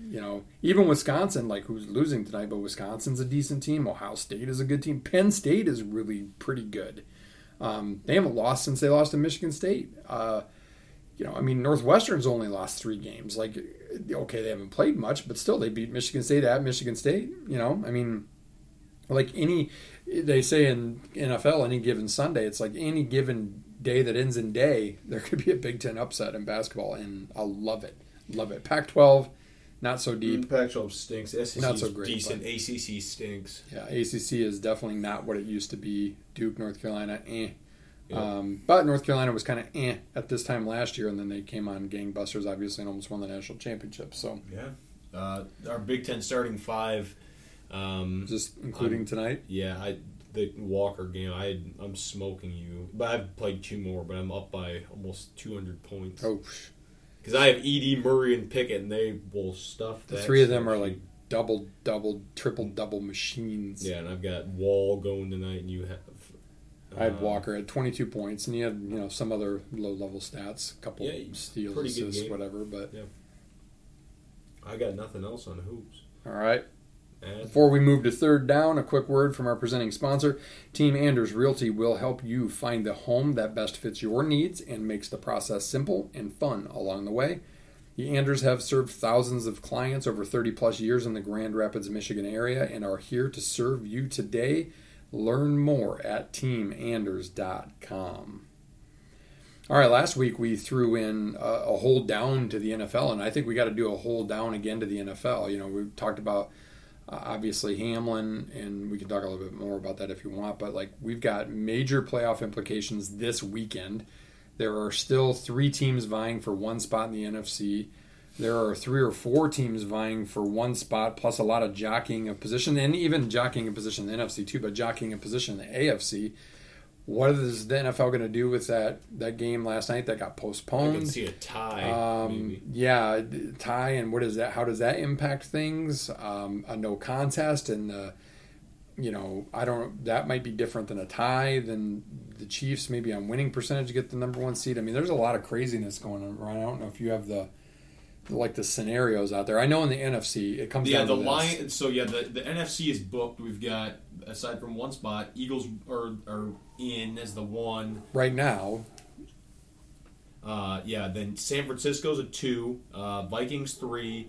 You know, even Wisconsin, like who's losing tonight, but Wisconsin's a decent team. Ohio State is a good team. Penn State is really pretty good. Um, they haven't lost since they lost to Michigan State. Uh, you know, I mean, Northwestern's only lost three games. Like, okay, they haven't played much, but still, they beat Michigan State at Michigan State. You know, I mean, like any, they say in NFL, any given Sunday, it's like any given day that ends in day, there could be a Big Ten upset in basketball, and I love it, love it. Pac-12, not so deep. Pac-12 stinks. SEC Not so great, decent. ACC stinks. Yeah, ACC is definitely not what it used to be. Duke, North Carolina, eh. Um, but North Carolina was kind of eh at this time last year, and then they came on gangbusters, obviously, and almost won the national championship. So, Yeah. Uh, our Big Ten starting five. Um, just including I'm- tonight. yeah, I the Walker game. I I'm smoking you, but I've played two more, but I'm up by almost 200 points. Oh. Because I have Edey, Murray, and Pickett, and they will stuff. the that three of them are like double, double, triple, double machines. Yeah, and I've got Wall going tonight, and you have. I had uh, Walker at 22 points, and he had you know some other low level stats, a couple Yeah, steals, assists, whatever. But yeah. I got nothing else on hoops. all right. And Before we move to third down, a quick word from our presenting sponsor. Team Anders Realty will help you find the home that best fits your needs and makes the process simple and fun along the way. The Anders have served thousands of clients over 30 plus years in the Grand Rapids, Michigan area and are here to serve you today. Learn more at teamanders.com. All right, last week we threw in a, a hold down to the NFL, and I think we got to do a hold down again to the NFL. You know, we talked about uh, obviously Hamlin, and we can talk a little bit more about that if you want. But like, we've got major playoff implications this weekend. There are still three teams vying for one spot in the NFC. There are three or four teams vying for one spot, plus a lot of jockeying of position, and even jockeying of position in the NFC too, but jockeying of position in the AFC. What is the NFL going to do with that that game last night that got I can postponed? see a tie. Um, yeah, tie and what is that? How does that impact things? Um, a no contest and uh, you know I don't. That might be different than a tie. Than the Chiefs maybe on winning percentage to get the number one seed. I mean, there's a lot of craziness going on. I don't know if you have the like the scenarios out there. I know in the NFC it comes Yeah, down the to line. So yeah, the, the NFC is booked. We've got aside from one spot, Eagles are are in as the one. right now. Uh, yeah, then San Francisco's a two, uh, Vikings three,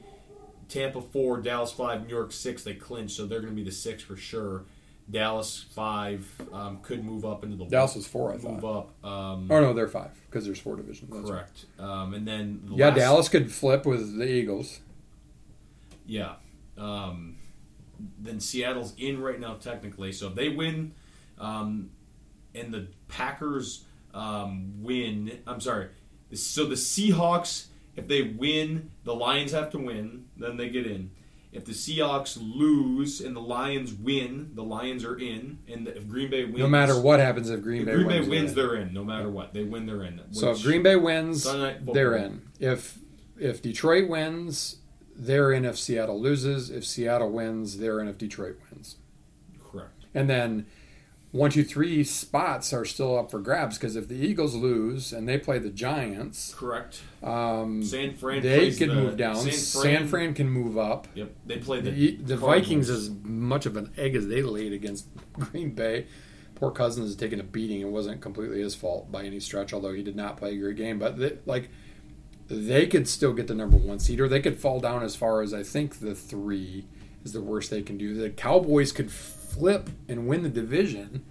Tampa four, Dallas five, New York six. They clinch, so they're going to be the six for sure. Dallas five um, could move up into the Dallas was four, I move thought. up. Um, Oh no, they're five because there's four divisions. That's correct. Um, and then the Yeah, last- Dallas could flip with the Eagles. Yeah. Um, then Seattle's in right now, technically. So if they win, um, and the Packers um, win, I'm sorry. So the Seahawks, if they win, the Lions have to win, then they get in. If the Seahawks lose and the Lions win, the Lions are in. And if Green Bay wins, No matter what happens, if Green if Bay Green Bay wins, wins, they're in. No matter what, they win, they're in. So if Green Bay wins, Sunday Night Football. they're in. If if Detroit wins, they're in. If Seattle loses, if Seattle wins, they're in. If Detroit wins, correct. and then one, two, three spots are still up for grabs because if the Eagles lose and they play the Giants, Correct. um, San Fran. they could the- move down. San San Fran. Fran, can move up. Yep. They play the The, the Vikings, as much of an egg as they laid against Green Bay, poor Cousins is taking a beating. It wasn't completely his fault by any stretch, although he did not play a great game. But they, like, they could still get the number one seed, or they could fall down as far as I think the three is the worst they can do. The Cowboys could flip and win the division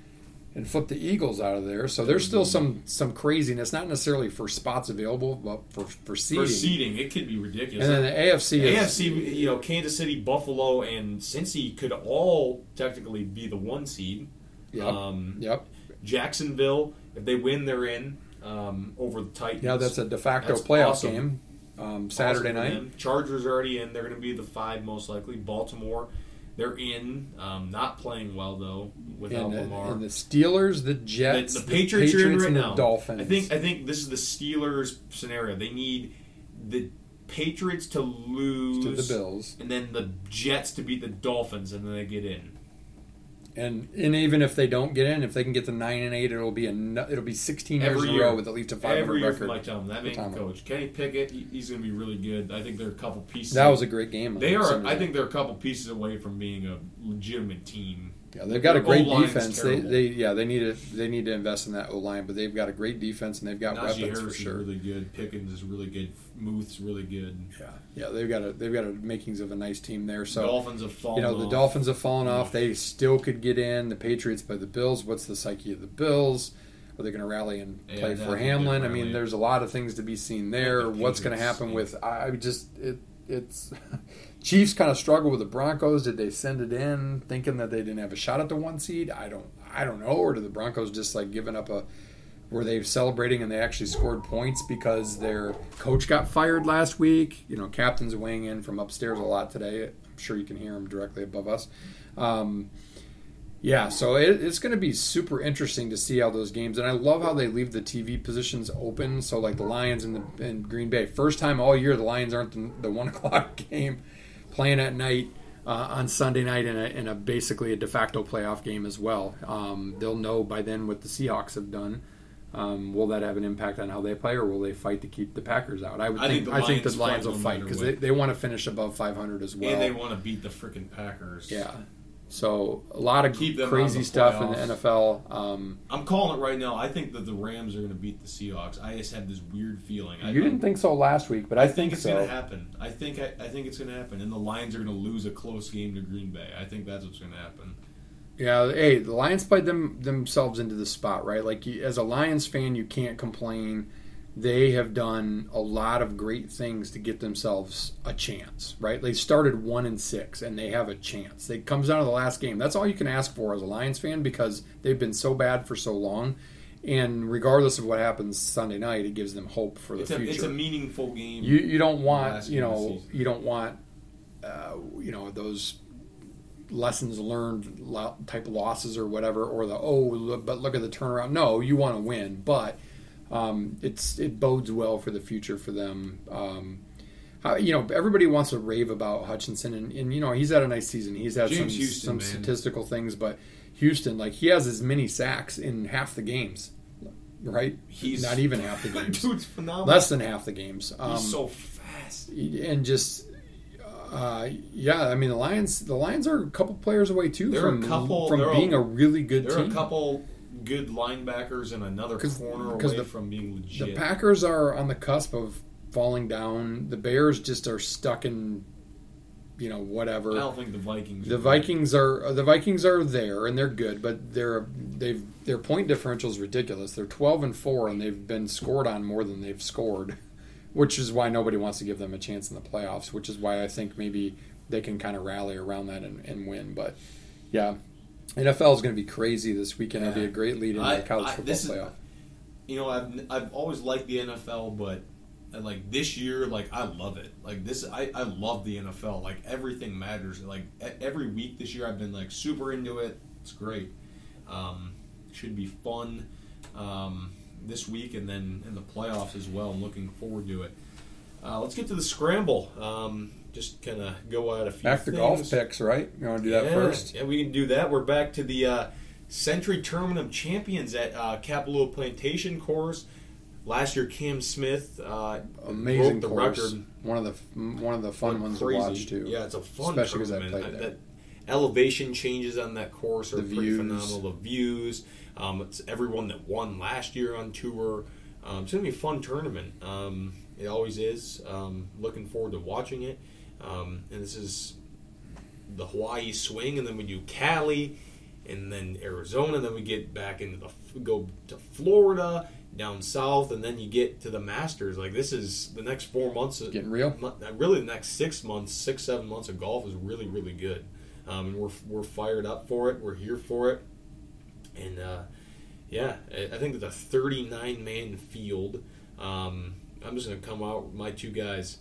and flip the Eagles out of there. So there's still some some craziness, not necessarily for spots available, but for for seeding. for seeding. It could be ridiculous. And then the AFC is AFC, you know, Kansas City, Buffalo, and Cincy could all technically be the one seed. Yep. Um, Yep. Jacksonville, if they win, they're in um, over the Titans. Yeah, that's a de facto That's playoff awesome. game. Um, Saturday for night. Chargers are already in. They're going to be the five most likely. Baltimore, they're in. Um, not playing well though without And, the- Lamar. and the Steelers, the The, Jets, the Patriots, are in right and now. the Dolphins. I think I think this is the Steelers scenario. They need the Patriots to lose to the Bills, and then the Jets to beat the Dolphins, and then they get in. And and even if they don't get in, if they can get to nine and eight, it'll be a it'll be sixteen years Every in a year. row with at least a five Every hundred year record. from Mike Tomlin, that main coach Kenny Pickett, he- he's going to be really good. I think they're a couple pieces. that was a great game. They are. I think they're a couple pieces away from being a legitimate team. Yeah, they've got a great O-line's defense. They, terrible. they yeah they need to they need to invest in that O line, but they've got a great defense and they've got Najee weapons Harris for is sure. really good. Pickens is really good. Muth's really good. yeah, yeah, they've got a they've got a makings of a nice team there. So Dolphins have fallen. you know the off. Dolphins have fallen off. They still could get in. The Patriots play the Bills. What's the psyche of the Bills? Are they going to rally and Yeah, play for Hamlin? I mean, there's a lot of things to be seen there. the What's going to happen with? I I just it it's Chiefs kind of struggle with the Broncos. Did they send it in thinking that they didn't have a shot at the one seed? I don't I don't know. Or did the Broncos just like giving up a? Were they celebrating and they actually scored points because their coach got fired last week? You know, captain's weighing in from upstairs a lot today. I'm sure you can hear him directly above us. Um, yeah, so it, it's going to be super interesting to see how those games, and I love how they leave the TV positions open. So like the Lions and the and Green Bay, first time all year the Lions aren't the, the one o'clock game, playing at night uh, on Sunday night in a, in a basically a de facto playoff game as well. Um, they'll know by then what the Seahawks have done. Um, will that have an impact on how they play, or will they fight to keep the Packers out? I would I think. think the I think the Lions will fight because they, they want to finish above 500 as well. and they want to beat the freaking Packers. Yeah. So a lot of Keep crazy stuff in the. NFL. Um, I'm calling it right now. I think that the Rams are going to beat the Seahawks. I just have this weird feeling. I you didn't think so last week, but I, I think it's so. going to happen. I think I, I think it's going to happen, and the Lions are going to lose a close game to Green Bay. I think that's what's going to happen. Yeah, hey, the Lions played them themselves into the spot, right? Like you, as a Lions fan, you can't complain. They have done a lot of great things to get themselves a chance, right? They started one and six, and they have a chance. It comes down to the last game. That's all you can ask for as a Lions fan because they've been so bad for so long. And regardless of what happens Sunday night, it gives them hope for the It's a, future. it's a meaningful game. You you don't want you game of the know you don't want uh, you know those lessons learned type losses or whatever or the oh but look at the turnaround. No, you want to win, but um, it's it bodes well for the future for them. Um, how, you know, everybody wants to rave about Hutchinson, and, and you know he's had a nice season. He's had James some Houston, some man. statistical things, but Houston, like he has as many sacks in half the games, right? He's not even half the games, Dude's phenomenal. less than half the games. Um, He's so fast. and just uh, yeah, I mean the Lions. The Lions are a couple players away too They're from couple- from they're a- being a, really good There are team. a couple good linebackers and another 'Cause- corner 'cause away the- from being legit. the. Packers are on the cusp of falling down. The Bears just are stuck in, you know, whatever. I don't think the Vikings. The are- Vikings are the Vikings are there and they're good, but they're they've their point differential is ridiculous. They're twelve and four and they've been scored on more than they've scored, which is why nobody wants to give them a chance in the playoffs. Which is why I think maybe they can kind of rally around that and, and win. But yeah, NFL is going to be crazy this weekend. It'll be a great lead into I- the college I- football this is- playoff. you know, I've I've always liked the NFL, but like this year, like I love it. Like this, I I love the NFL. Like everything matters. Like every week this year, I've been like super into it. It's great. Um, should be fun um, this week, and then in the playoffs as well. I'm looking forward to it. Uh, let's get to the scramble. Um, just kind of go at a few Back to things. golf picks, right? You want to do that first? Yeah, we can do that. We're back to the uh, Sentry Tournament of Champions at uh, Kapalua Plantation Course. Last year, Cam Smith uh, Amazing broke the course. record. One of the one of the fun ones Crazy. to watch too. Yeah, it's a fun Especially 'cause I tournament. played there. That elevation changes on that course are The pretty views. phenomenal. The views. Um, it's everyone that won last year on tour. Um, it's gonna be a fun tournament. Um, it always is. Um, looking forward to watching it. Um, and this is the Hawaii swing, and then we do Cali, and then Arizona. And then we get back into the go to Florida, down south, and then you get to the Masters. Like this is the next four months. Getting real. Really, the next six months, six seven months of golf is really really good, um, and we're we're fired up for it. We're here for it, and uh, yeah, I I think it's a 39 man field. Um, I'm just gonna come out with my two guys,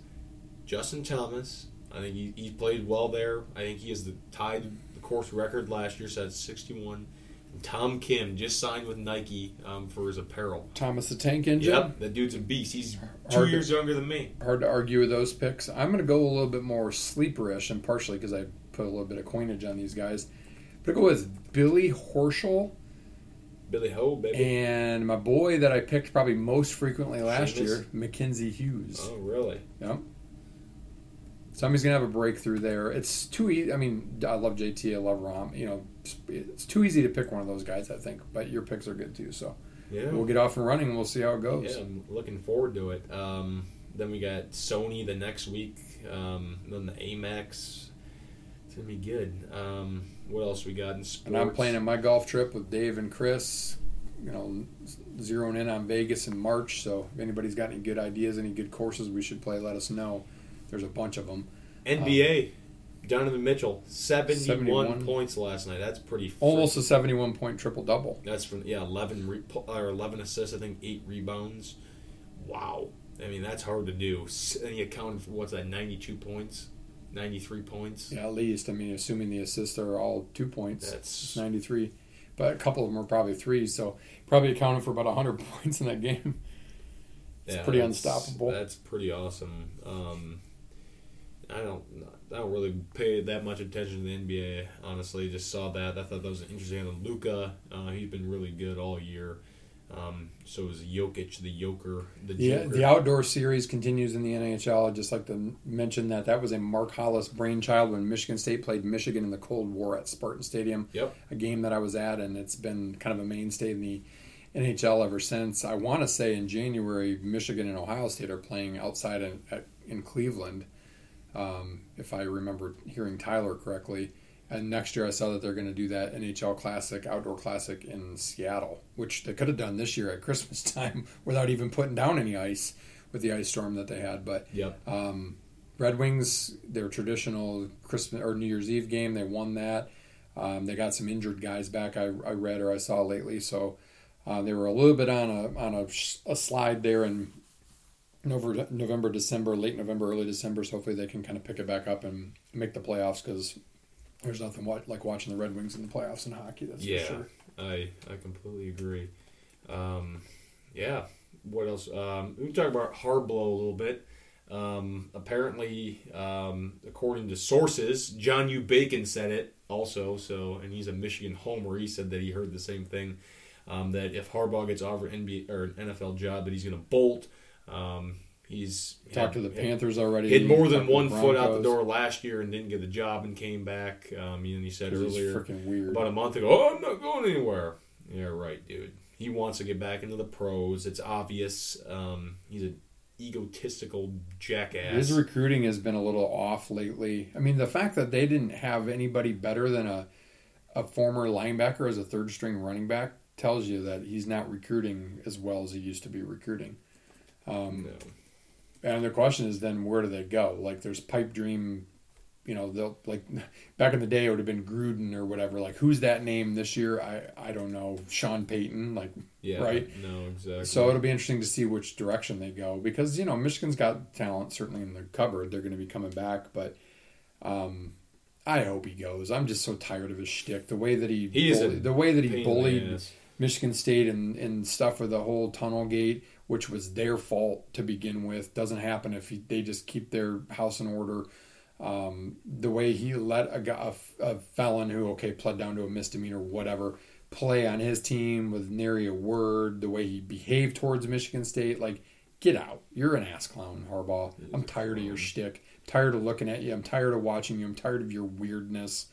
Justin Thomas. I think he, he played well there. I think he has the tied the course record last year, set 61. And Tom Kim just signed with Nike um, for his apparel. Thomas the Tank Engine. Yep, that dude's a beast. He's two Hard to- years younger than me. Hard to argue with those picks. I'm going to go a little bit more sleeperish, and partially because I put a little bit of coinage on these guys. But I go with Billy Horschel Billy Ho, baby. and my boy that I picked probably most frequently last Seamus? year, Mackenzie Hughes. oh, really? Yep. Somebody's gonna have a breakthrough there. It's too easy. I mean, I love JT. I love Rahm. You know, it's too easy to pick one of those guys. I think, but your picks are good too. So Yeah. we'll get off and running. We'll see how it goes. Yeah, I'm looking forward to it. Um, then we got Sony the next week. Um, then the Amex. It's gonna be good. Um, what else we got in sports? And I'm planning my golf trip with Dave and Chris. You know, zeroing in on Vegas in March. So if anybody's got any good ideas, any good courses we should play, let us know. There's a bunch of them. NBA. Donovan Mitchell, 71, 71. points last night. That's pretty. fr- Almost a 71 point triple double. That's from yeah, 11 re, or 11 assists. I think eight rebounds. Wow. I mean that's hard to do. And he accounted for what's that? 92 points, 93 points. Yeah, at least. I mean, assuming the assists are all two points, That's- it's 93. But a couple of them are probably threes, so probably accounted for about 100 points in that game. It's Yeah, pretty that's- unstoppable. That's pretty awesome. Um, I don't, I don't really pay that much attention to the NBA. Honestly, just saw that. I thought that was interesting. And Luka, uh, he's been really good all year. Um, so is Jokic, the Joker, the Yeah, Joker. the outdoor series continues in the NHL. I'd just like to mention that that was a Mark Hollis brainchild when Michigan State played Michigan in the Cold War at Spartan Stadium. Yep. a game that I was at, and it's been kind of a mainstay in the NHL ever since. I want to say in January, Michigan and Ohio State are playing outside in, at, in Cleveland, um, if I remember hearing Tyler correctly. And next year, I saw that they're going to do that NHL Classic, Outdoor Classic in Seattle, which they could have done this year at Christmas time without even putting down any ice with the ice storm that they had. But Yep. um, Red Wings, their traditional Christmas or New Year's Eve game, they won that. Um, they got some injured guys back. I, I read or I saw lately, so uh, they were a little bit on a on a, a slide there in November, November, December, late November, early December. So hopefully they can kind of pick it back up and make the playoffs because there's nothing like watching the Red Wings in the playoffs in hockey. That's yeah, for sure. I I completely agree. Um, yeah. What else? Um, we can talk about Harblow a little bit. Um, apparently, um, according to sources, John U. Bacon said it also. So, and he's a Michigan homer. He said that he heard the same thing. Um, that if Harbaugh gets offered an NBA or an NFL job, that he's going to bolt. Um, he's Talked to the Panthers already. He had more than one foot out the door last year and didn't get the job and came back. Um, and he said earlier about a month ago, "Oh, I'm not going anywhere." Yeah, right, dude. He wants to get back into the pros. It's obvious. Um, he's an egotistical jackass. His recruiting has been a little off lately. I mean, the fact that they didn't have anybody better than a a former linebacker as a third string running back tells you that he's not recruiting as well as he used to be recruiting. Um, no. and the question is then where do they go? Like there's pipe dream, you know, they'll like back in the day it would have been Gruden or whatever. Like who's that name this year? I I don't know. Sean Payton, like Yeah, right? No, exactly. So it'll be interesting to see which direction they go because you know Michigan's got talent certainly in the cupboard. They're going to be coming back, but um, I hope he goes. I'm just so tired of his shtick. The way that he, He bullied, the way that he bullied. Michigan State and, and stuff with the whole tunnel gate, which was their fault to begin with, doesn't happen if he, they just keep their house in order. Um, the way he let a, a, a felon who okay pled down to a misdemeanor, whatever, play on his team with nary a word, the way he behaved towards Michigan State. Like, get out. You're an ass clown, Harbaugh. I'm tired of your shtick. tired of looking at you. I'm tired of watching you. I'm tired of your weirdness.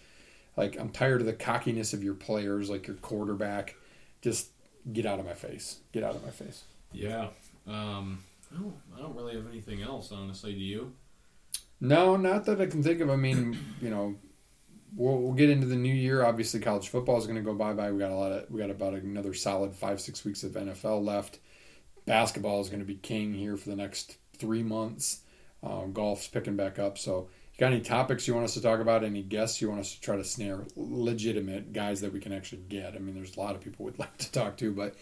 Like, I'm tired of the cockiness of your players, like your quarterback. Just get out of my face. Get out of my face. Yeah. Um, I don't. I don't really have anything else, honestly. Do you? No, not that I can think of. I mean, you know, we'll, we'll get into the new year. Obviously, college football is going to go bye bye. We got a lot of we got about another solid five six weeks of NFL left. Basketball is going to be king here for the next three months. Uh, golf's picking back up. So, you got any topics you want us to talk about? Any guests you want us to try to snare? Legitimate guys that we can actually get. I mean, there's a lot of people we'd like to talk to, but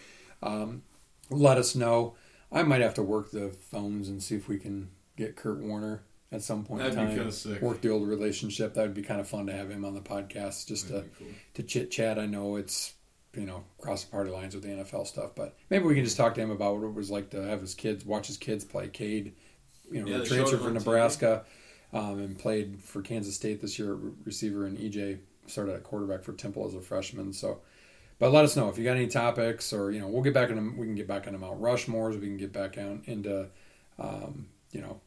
um, let us know. I might have to work the phones and see if we can get Kurt Warner at some point That'd in be time. kinda sick. Work the old relationship. That would be kind of fun to have him on the podcast just to, That'd be cool. to chit chat. I know it's you know cross the party lines with the NFL stuff, but maybe we can just talk to him about what it was like to have his kids watch his kids play. Cade, you know, Yeah, transfer from. Nebraska um, and played for Kansas State this year, receiver, and EJ started at quarterback for Temple as a freshman. So. But let us know if you got any topics, or you know, we'll get back into we can get back into Mount Rushmores. We can get back on into, um, you know,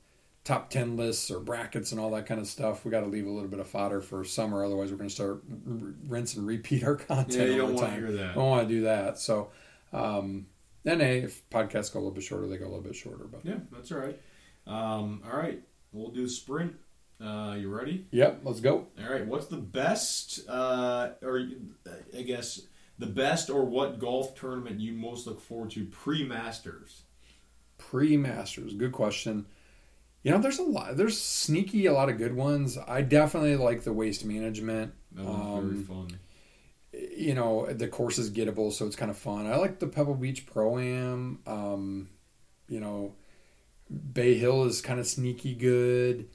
top ten lists or brackets and all that kind of stuff. We got to leave a little bit of fodder for summer, otherwise we're going to start r- rinse and repeat our content. Yeah, you don't want to time. hear that. I don't want to do that. So, um, then hey, if podcasts go a little bit shorter, they go a little bit shorter. But Yeah, that's all right. Um, all right, we'll do sprint. Uh, you ready? yep, let's go. All right. What's the best, uh, or I guess the best, or what golf tournament you most look forward to pre Masters? Pre Masters, good question. You know, there's a lot. There's sneaky a lot of good ones. I definitely like the waste management. That one's Um, very fun. you know the course is gettable so it's kind of fun i like the pebble beach pro am um, you know bay hill is kind of sneaky good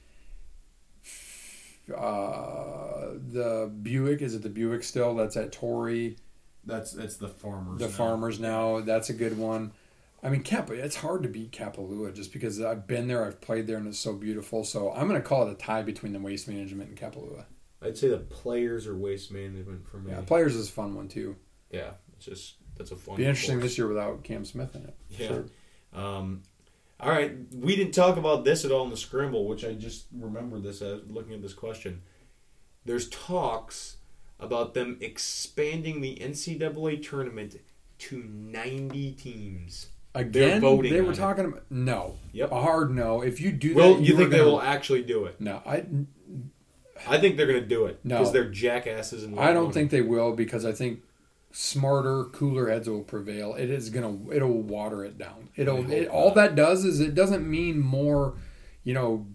uh, the buick is it the buick still that's at torrey That's that's the farmers. the now. farmers now that's a good one i mean Kappa, it's hard to beat kapalua just because i've been there i've played there and it's so beautiful so i'm going to call it a tie between the waste management and kapalua I'd say the players or waste management for me. yeah players is a fun one too Yeah, it's just that's a fun. be interesting course. this year without cam smith in it Yeah. Sure. Um, all right, we didn't talk about this at all in the scramble, which I just remember this as looking at this question. There's talks about them expanding the NCAA tournament to 90 teams. Again, voting they were it. talking about no. Yep. A hard no. If you do Well, that, you are think they will actually do it? No, I I think they're going to do it No. because they're jackasses. And I don't think they will because I think smarter, cooler heads will prevail. It is gonna it'll water it down. It'll it, all that does is it doesn't mean more, you know,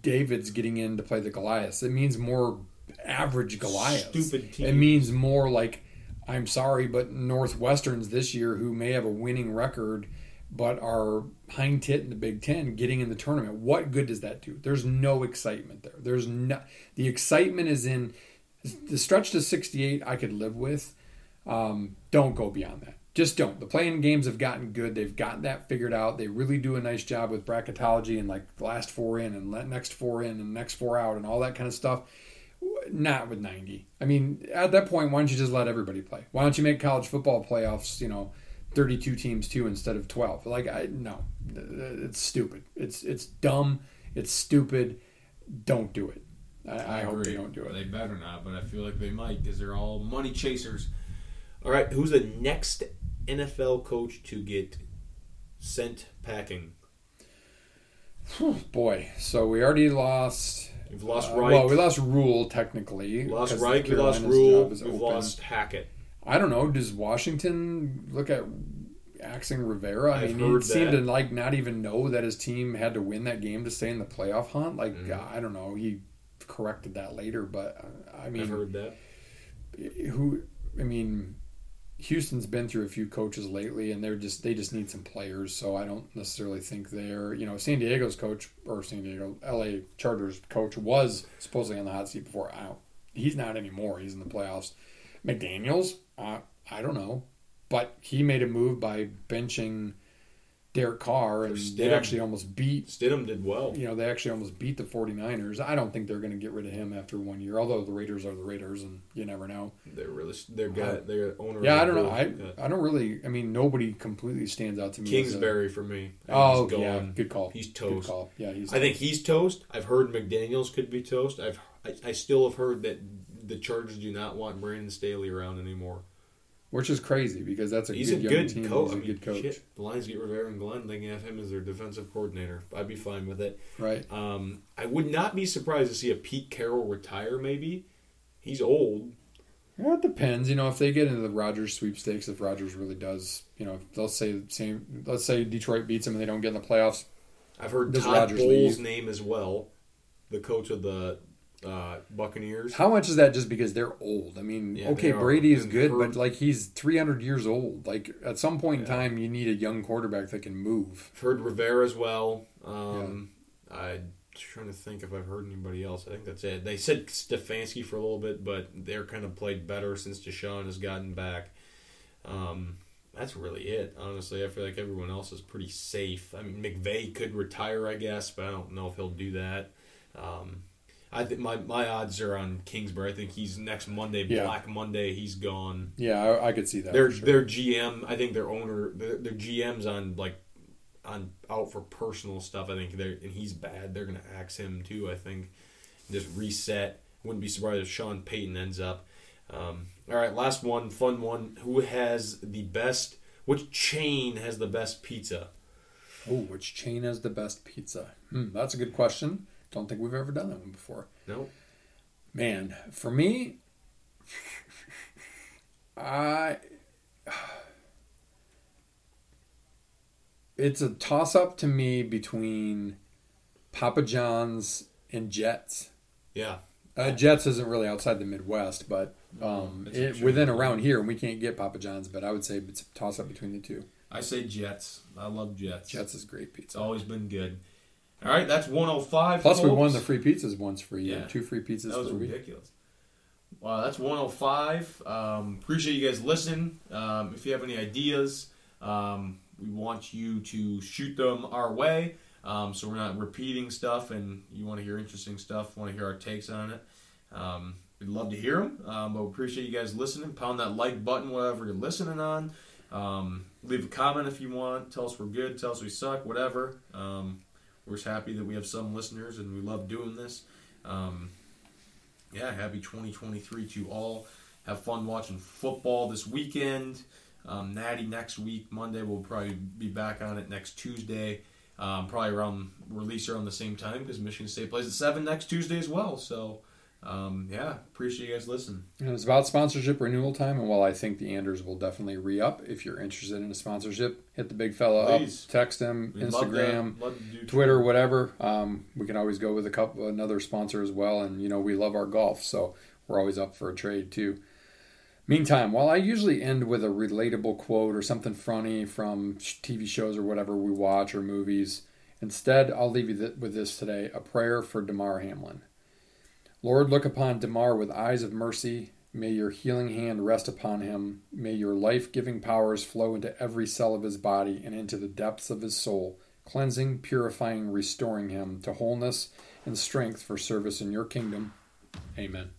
David's getting in to play the Goliaths. It means more average Goliath. Stupid teams. It means more like I'm sorry, but Northwesterns this year who may have a winning record but are hind tit in the Big Ten getting in the tournament. What good does that do? There's no excitement there. There's no the excitement is in the stretch to 68. I could live with. Um, don't go beyond that. Just don't. The playing games have gotten good. They've gotten that figured out. They really do a nice job with bracketology and like last four in and let next four in and next four out and all that kind of stuff. Not with 90. I mean, at that point, why don't you just let everybody play? Why don't you make college football playoffs, you know, 32 teams too instead of 12? Like, I no, it's stupid. It's it's dumb. It's stupid. Don't do it. I, I, hope agree. they don't do it. They better not, but I feel like they might because they're all money chasers. All right, who's the next NFL coach to get sent packing? Boy, so we already lost. We've lost uh, Reich. well, we lost Rhule technically. We lost Reich. We lost Rhule. We've open. lost Hackett. I don't know. Does Washington look at axing Rivera? I I've mean, he seemed that. to like not even know that his team had to win that game to stay in the playoff hunt. Like uh, I don't know. He corrected that later, but uh, I I've mean, heard that. who? I mean, Houston's been through a few coaches lately, and they're just they just need some players. So I don't necessarily think they're you know San Diego's coach or San Diego L.A. Chargers coach was supposedly on the hot seat before. I don't. He's not anymore. He's in the playoffs. McDaniels, uh, I don't know, but he made a move by benching Derek Carr, and they actually almost beat. Stidham did well. You know, they actually almost beat the 49ers. I don't think they're going to get rid of him after one year. Although the Raiders are the Raiders, and you never know. They're really they're got their owner. Yeah, I don't know. I Yeah. I don't really. I mean, nobody completely stands out to me. as a- Kingsbury for me. Oh yeah, good call. He's Good toast. call. Yeah, he's. I think he's toast. I've heard McDaniels could be toast. I've I, I still have heard that the Chargers do not want Brandon Staley around anymore. Which is crazy because that's a He's good a young good team. coach. He's I a mean, good coach, shit, the Lions get rid of Aaron Glenn. They can have him as their defensive coordinator. I'd be fine with it. right? Um, I would not be surprised to see a Pete Carroll retire. Maybe he's old. Yeah, it depends. You know, if they get into the Rodgers sweepstakes, if Rodgers really does, you know, they'll say the same. Let's say Detroit beats them and they don't get in the playoffs. I've heard Does Todd Rodgers Bowles' leave? name as well, the coach of the uh, Buccaneers. How much is that just because they're old? I mean, Yeah, okay. Brady is good, Herb- but like he's 300 years old. Like at some point in time, you need a young quarterback that can move. I've heard Rivera as well. Um, I'm trying to think if I've heard anybody else. I think that's it. They said Stefanski for a little bit, but they're kind of played better since Deshaun has gotten back. Um, that's really it. Honestly, I feel like everyone else is pretty safe. I mean, McVay could retire, I guess, but I don't know if he'll do that. Um, I think my, my odds are on Kingsbury. I think he's next Monday, Yeah. Black Monday. He's gone. Yeah, I, I could see that. Their sure. their GM, I think their owner, their, their GM's on like on out for personal stuff. I think they're and he's bad. They're gonna axe him too. I think just reset. Wouldn't be surprised if Sean Payton ends up. Um, all right, last one, fun one. Who has the best? Which chain has the best pizza? Oh, which chain has the best pizza? Hmm, that's a good question. Don't think we've ever done that one before. No, Man, for me, I it's a toss up to me between Papa John's and Jets. yeah, Uh, Jets isn't really outside the Midwest, but um, it, within around here, we can't get Papa John's. But I would say it's a toss up between the two. I say Jets. I love Jets. Jets is great It's pizza. always been good. All right, that's 105. Plus, we won the free pizzas once for you. Yeah. Two free pizzas That was a week. ridiculous. Wow, that's 105. Um, appreciate you guys listening. Um, if you have any ideas, um, we want you to shoot them our way. Um, so we're not repeating stuff, and you want to hear interesting stuff, want to hear our takes on it. Um, we'd love to hear them. Um, but we appreciate you guys listening. Pound that like button, whatever you're listening on. Um, leave a comment if you want. Tell us we're good. Tell us we suck. Whatever. We're just happy that we have some listeners, and we love doing this. Um, yeah, happy 2023 to all. Have fun watching football this weekend. Um, Natty next week, Monday. We'll probably be back on it next Tuesday. Um, probably around release around the same time because Michigan State plays at seven next Tuesday as well. So, um, yeah, appreciate you guys listening. And it's about sponsorship renewal time. And while I think the Anders will definitely re up, if you're interested in a sponsorship, hit the big fella Please. up, text him, We'd Instagram, love Twitter, whatever. Um, we can always go with a couple another sponsor as well. And you know we love our golf, so we're always up for a trade too. Meantime, while I usually end with a relatable quote or something funny from TV shows or whatever we watch or movies, instead I'll leave you th- with this today: a prayer for Damar Hamlin. Lord, look upon Damar with eyes of mercy. May your healing hand rest upon him. May your life giving powers flow into every cell of his body and into the depths of his soul, cleansing, purifying, restoring him to wholeness and strength for service in your kingdom. Amen.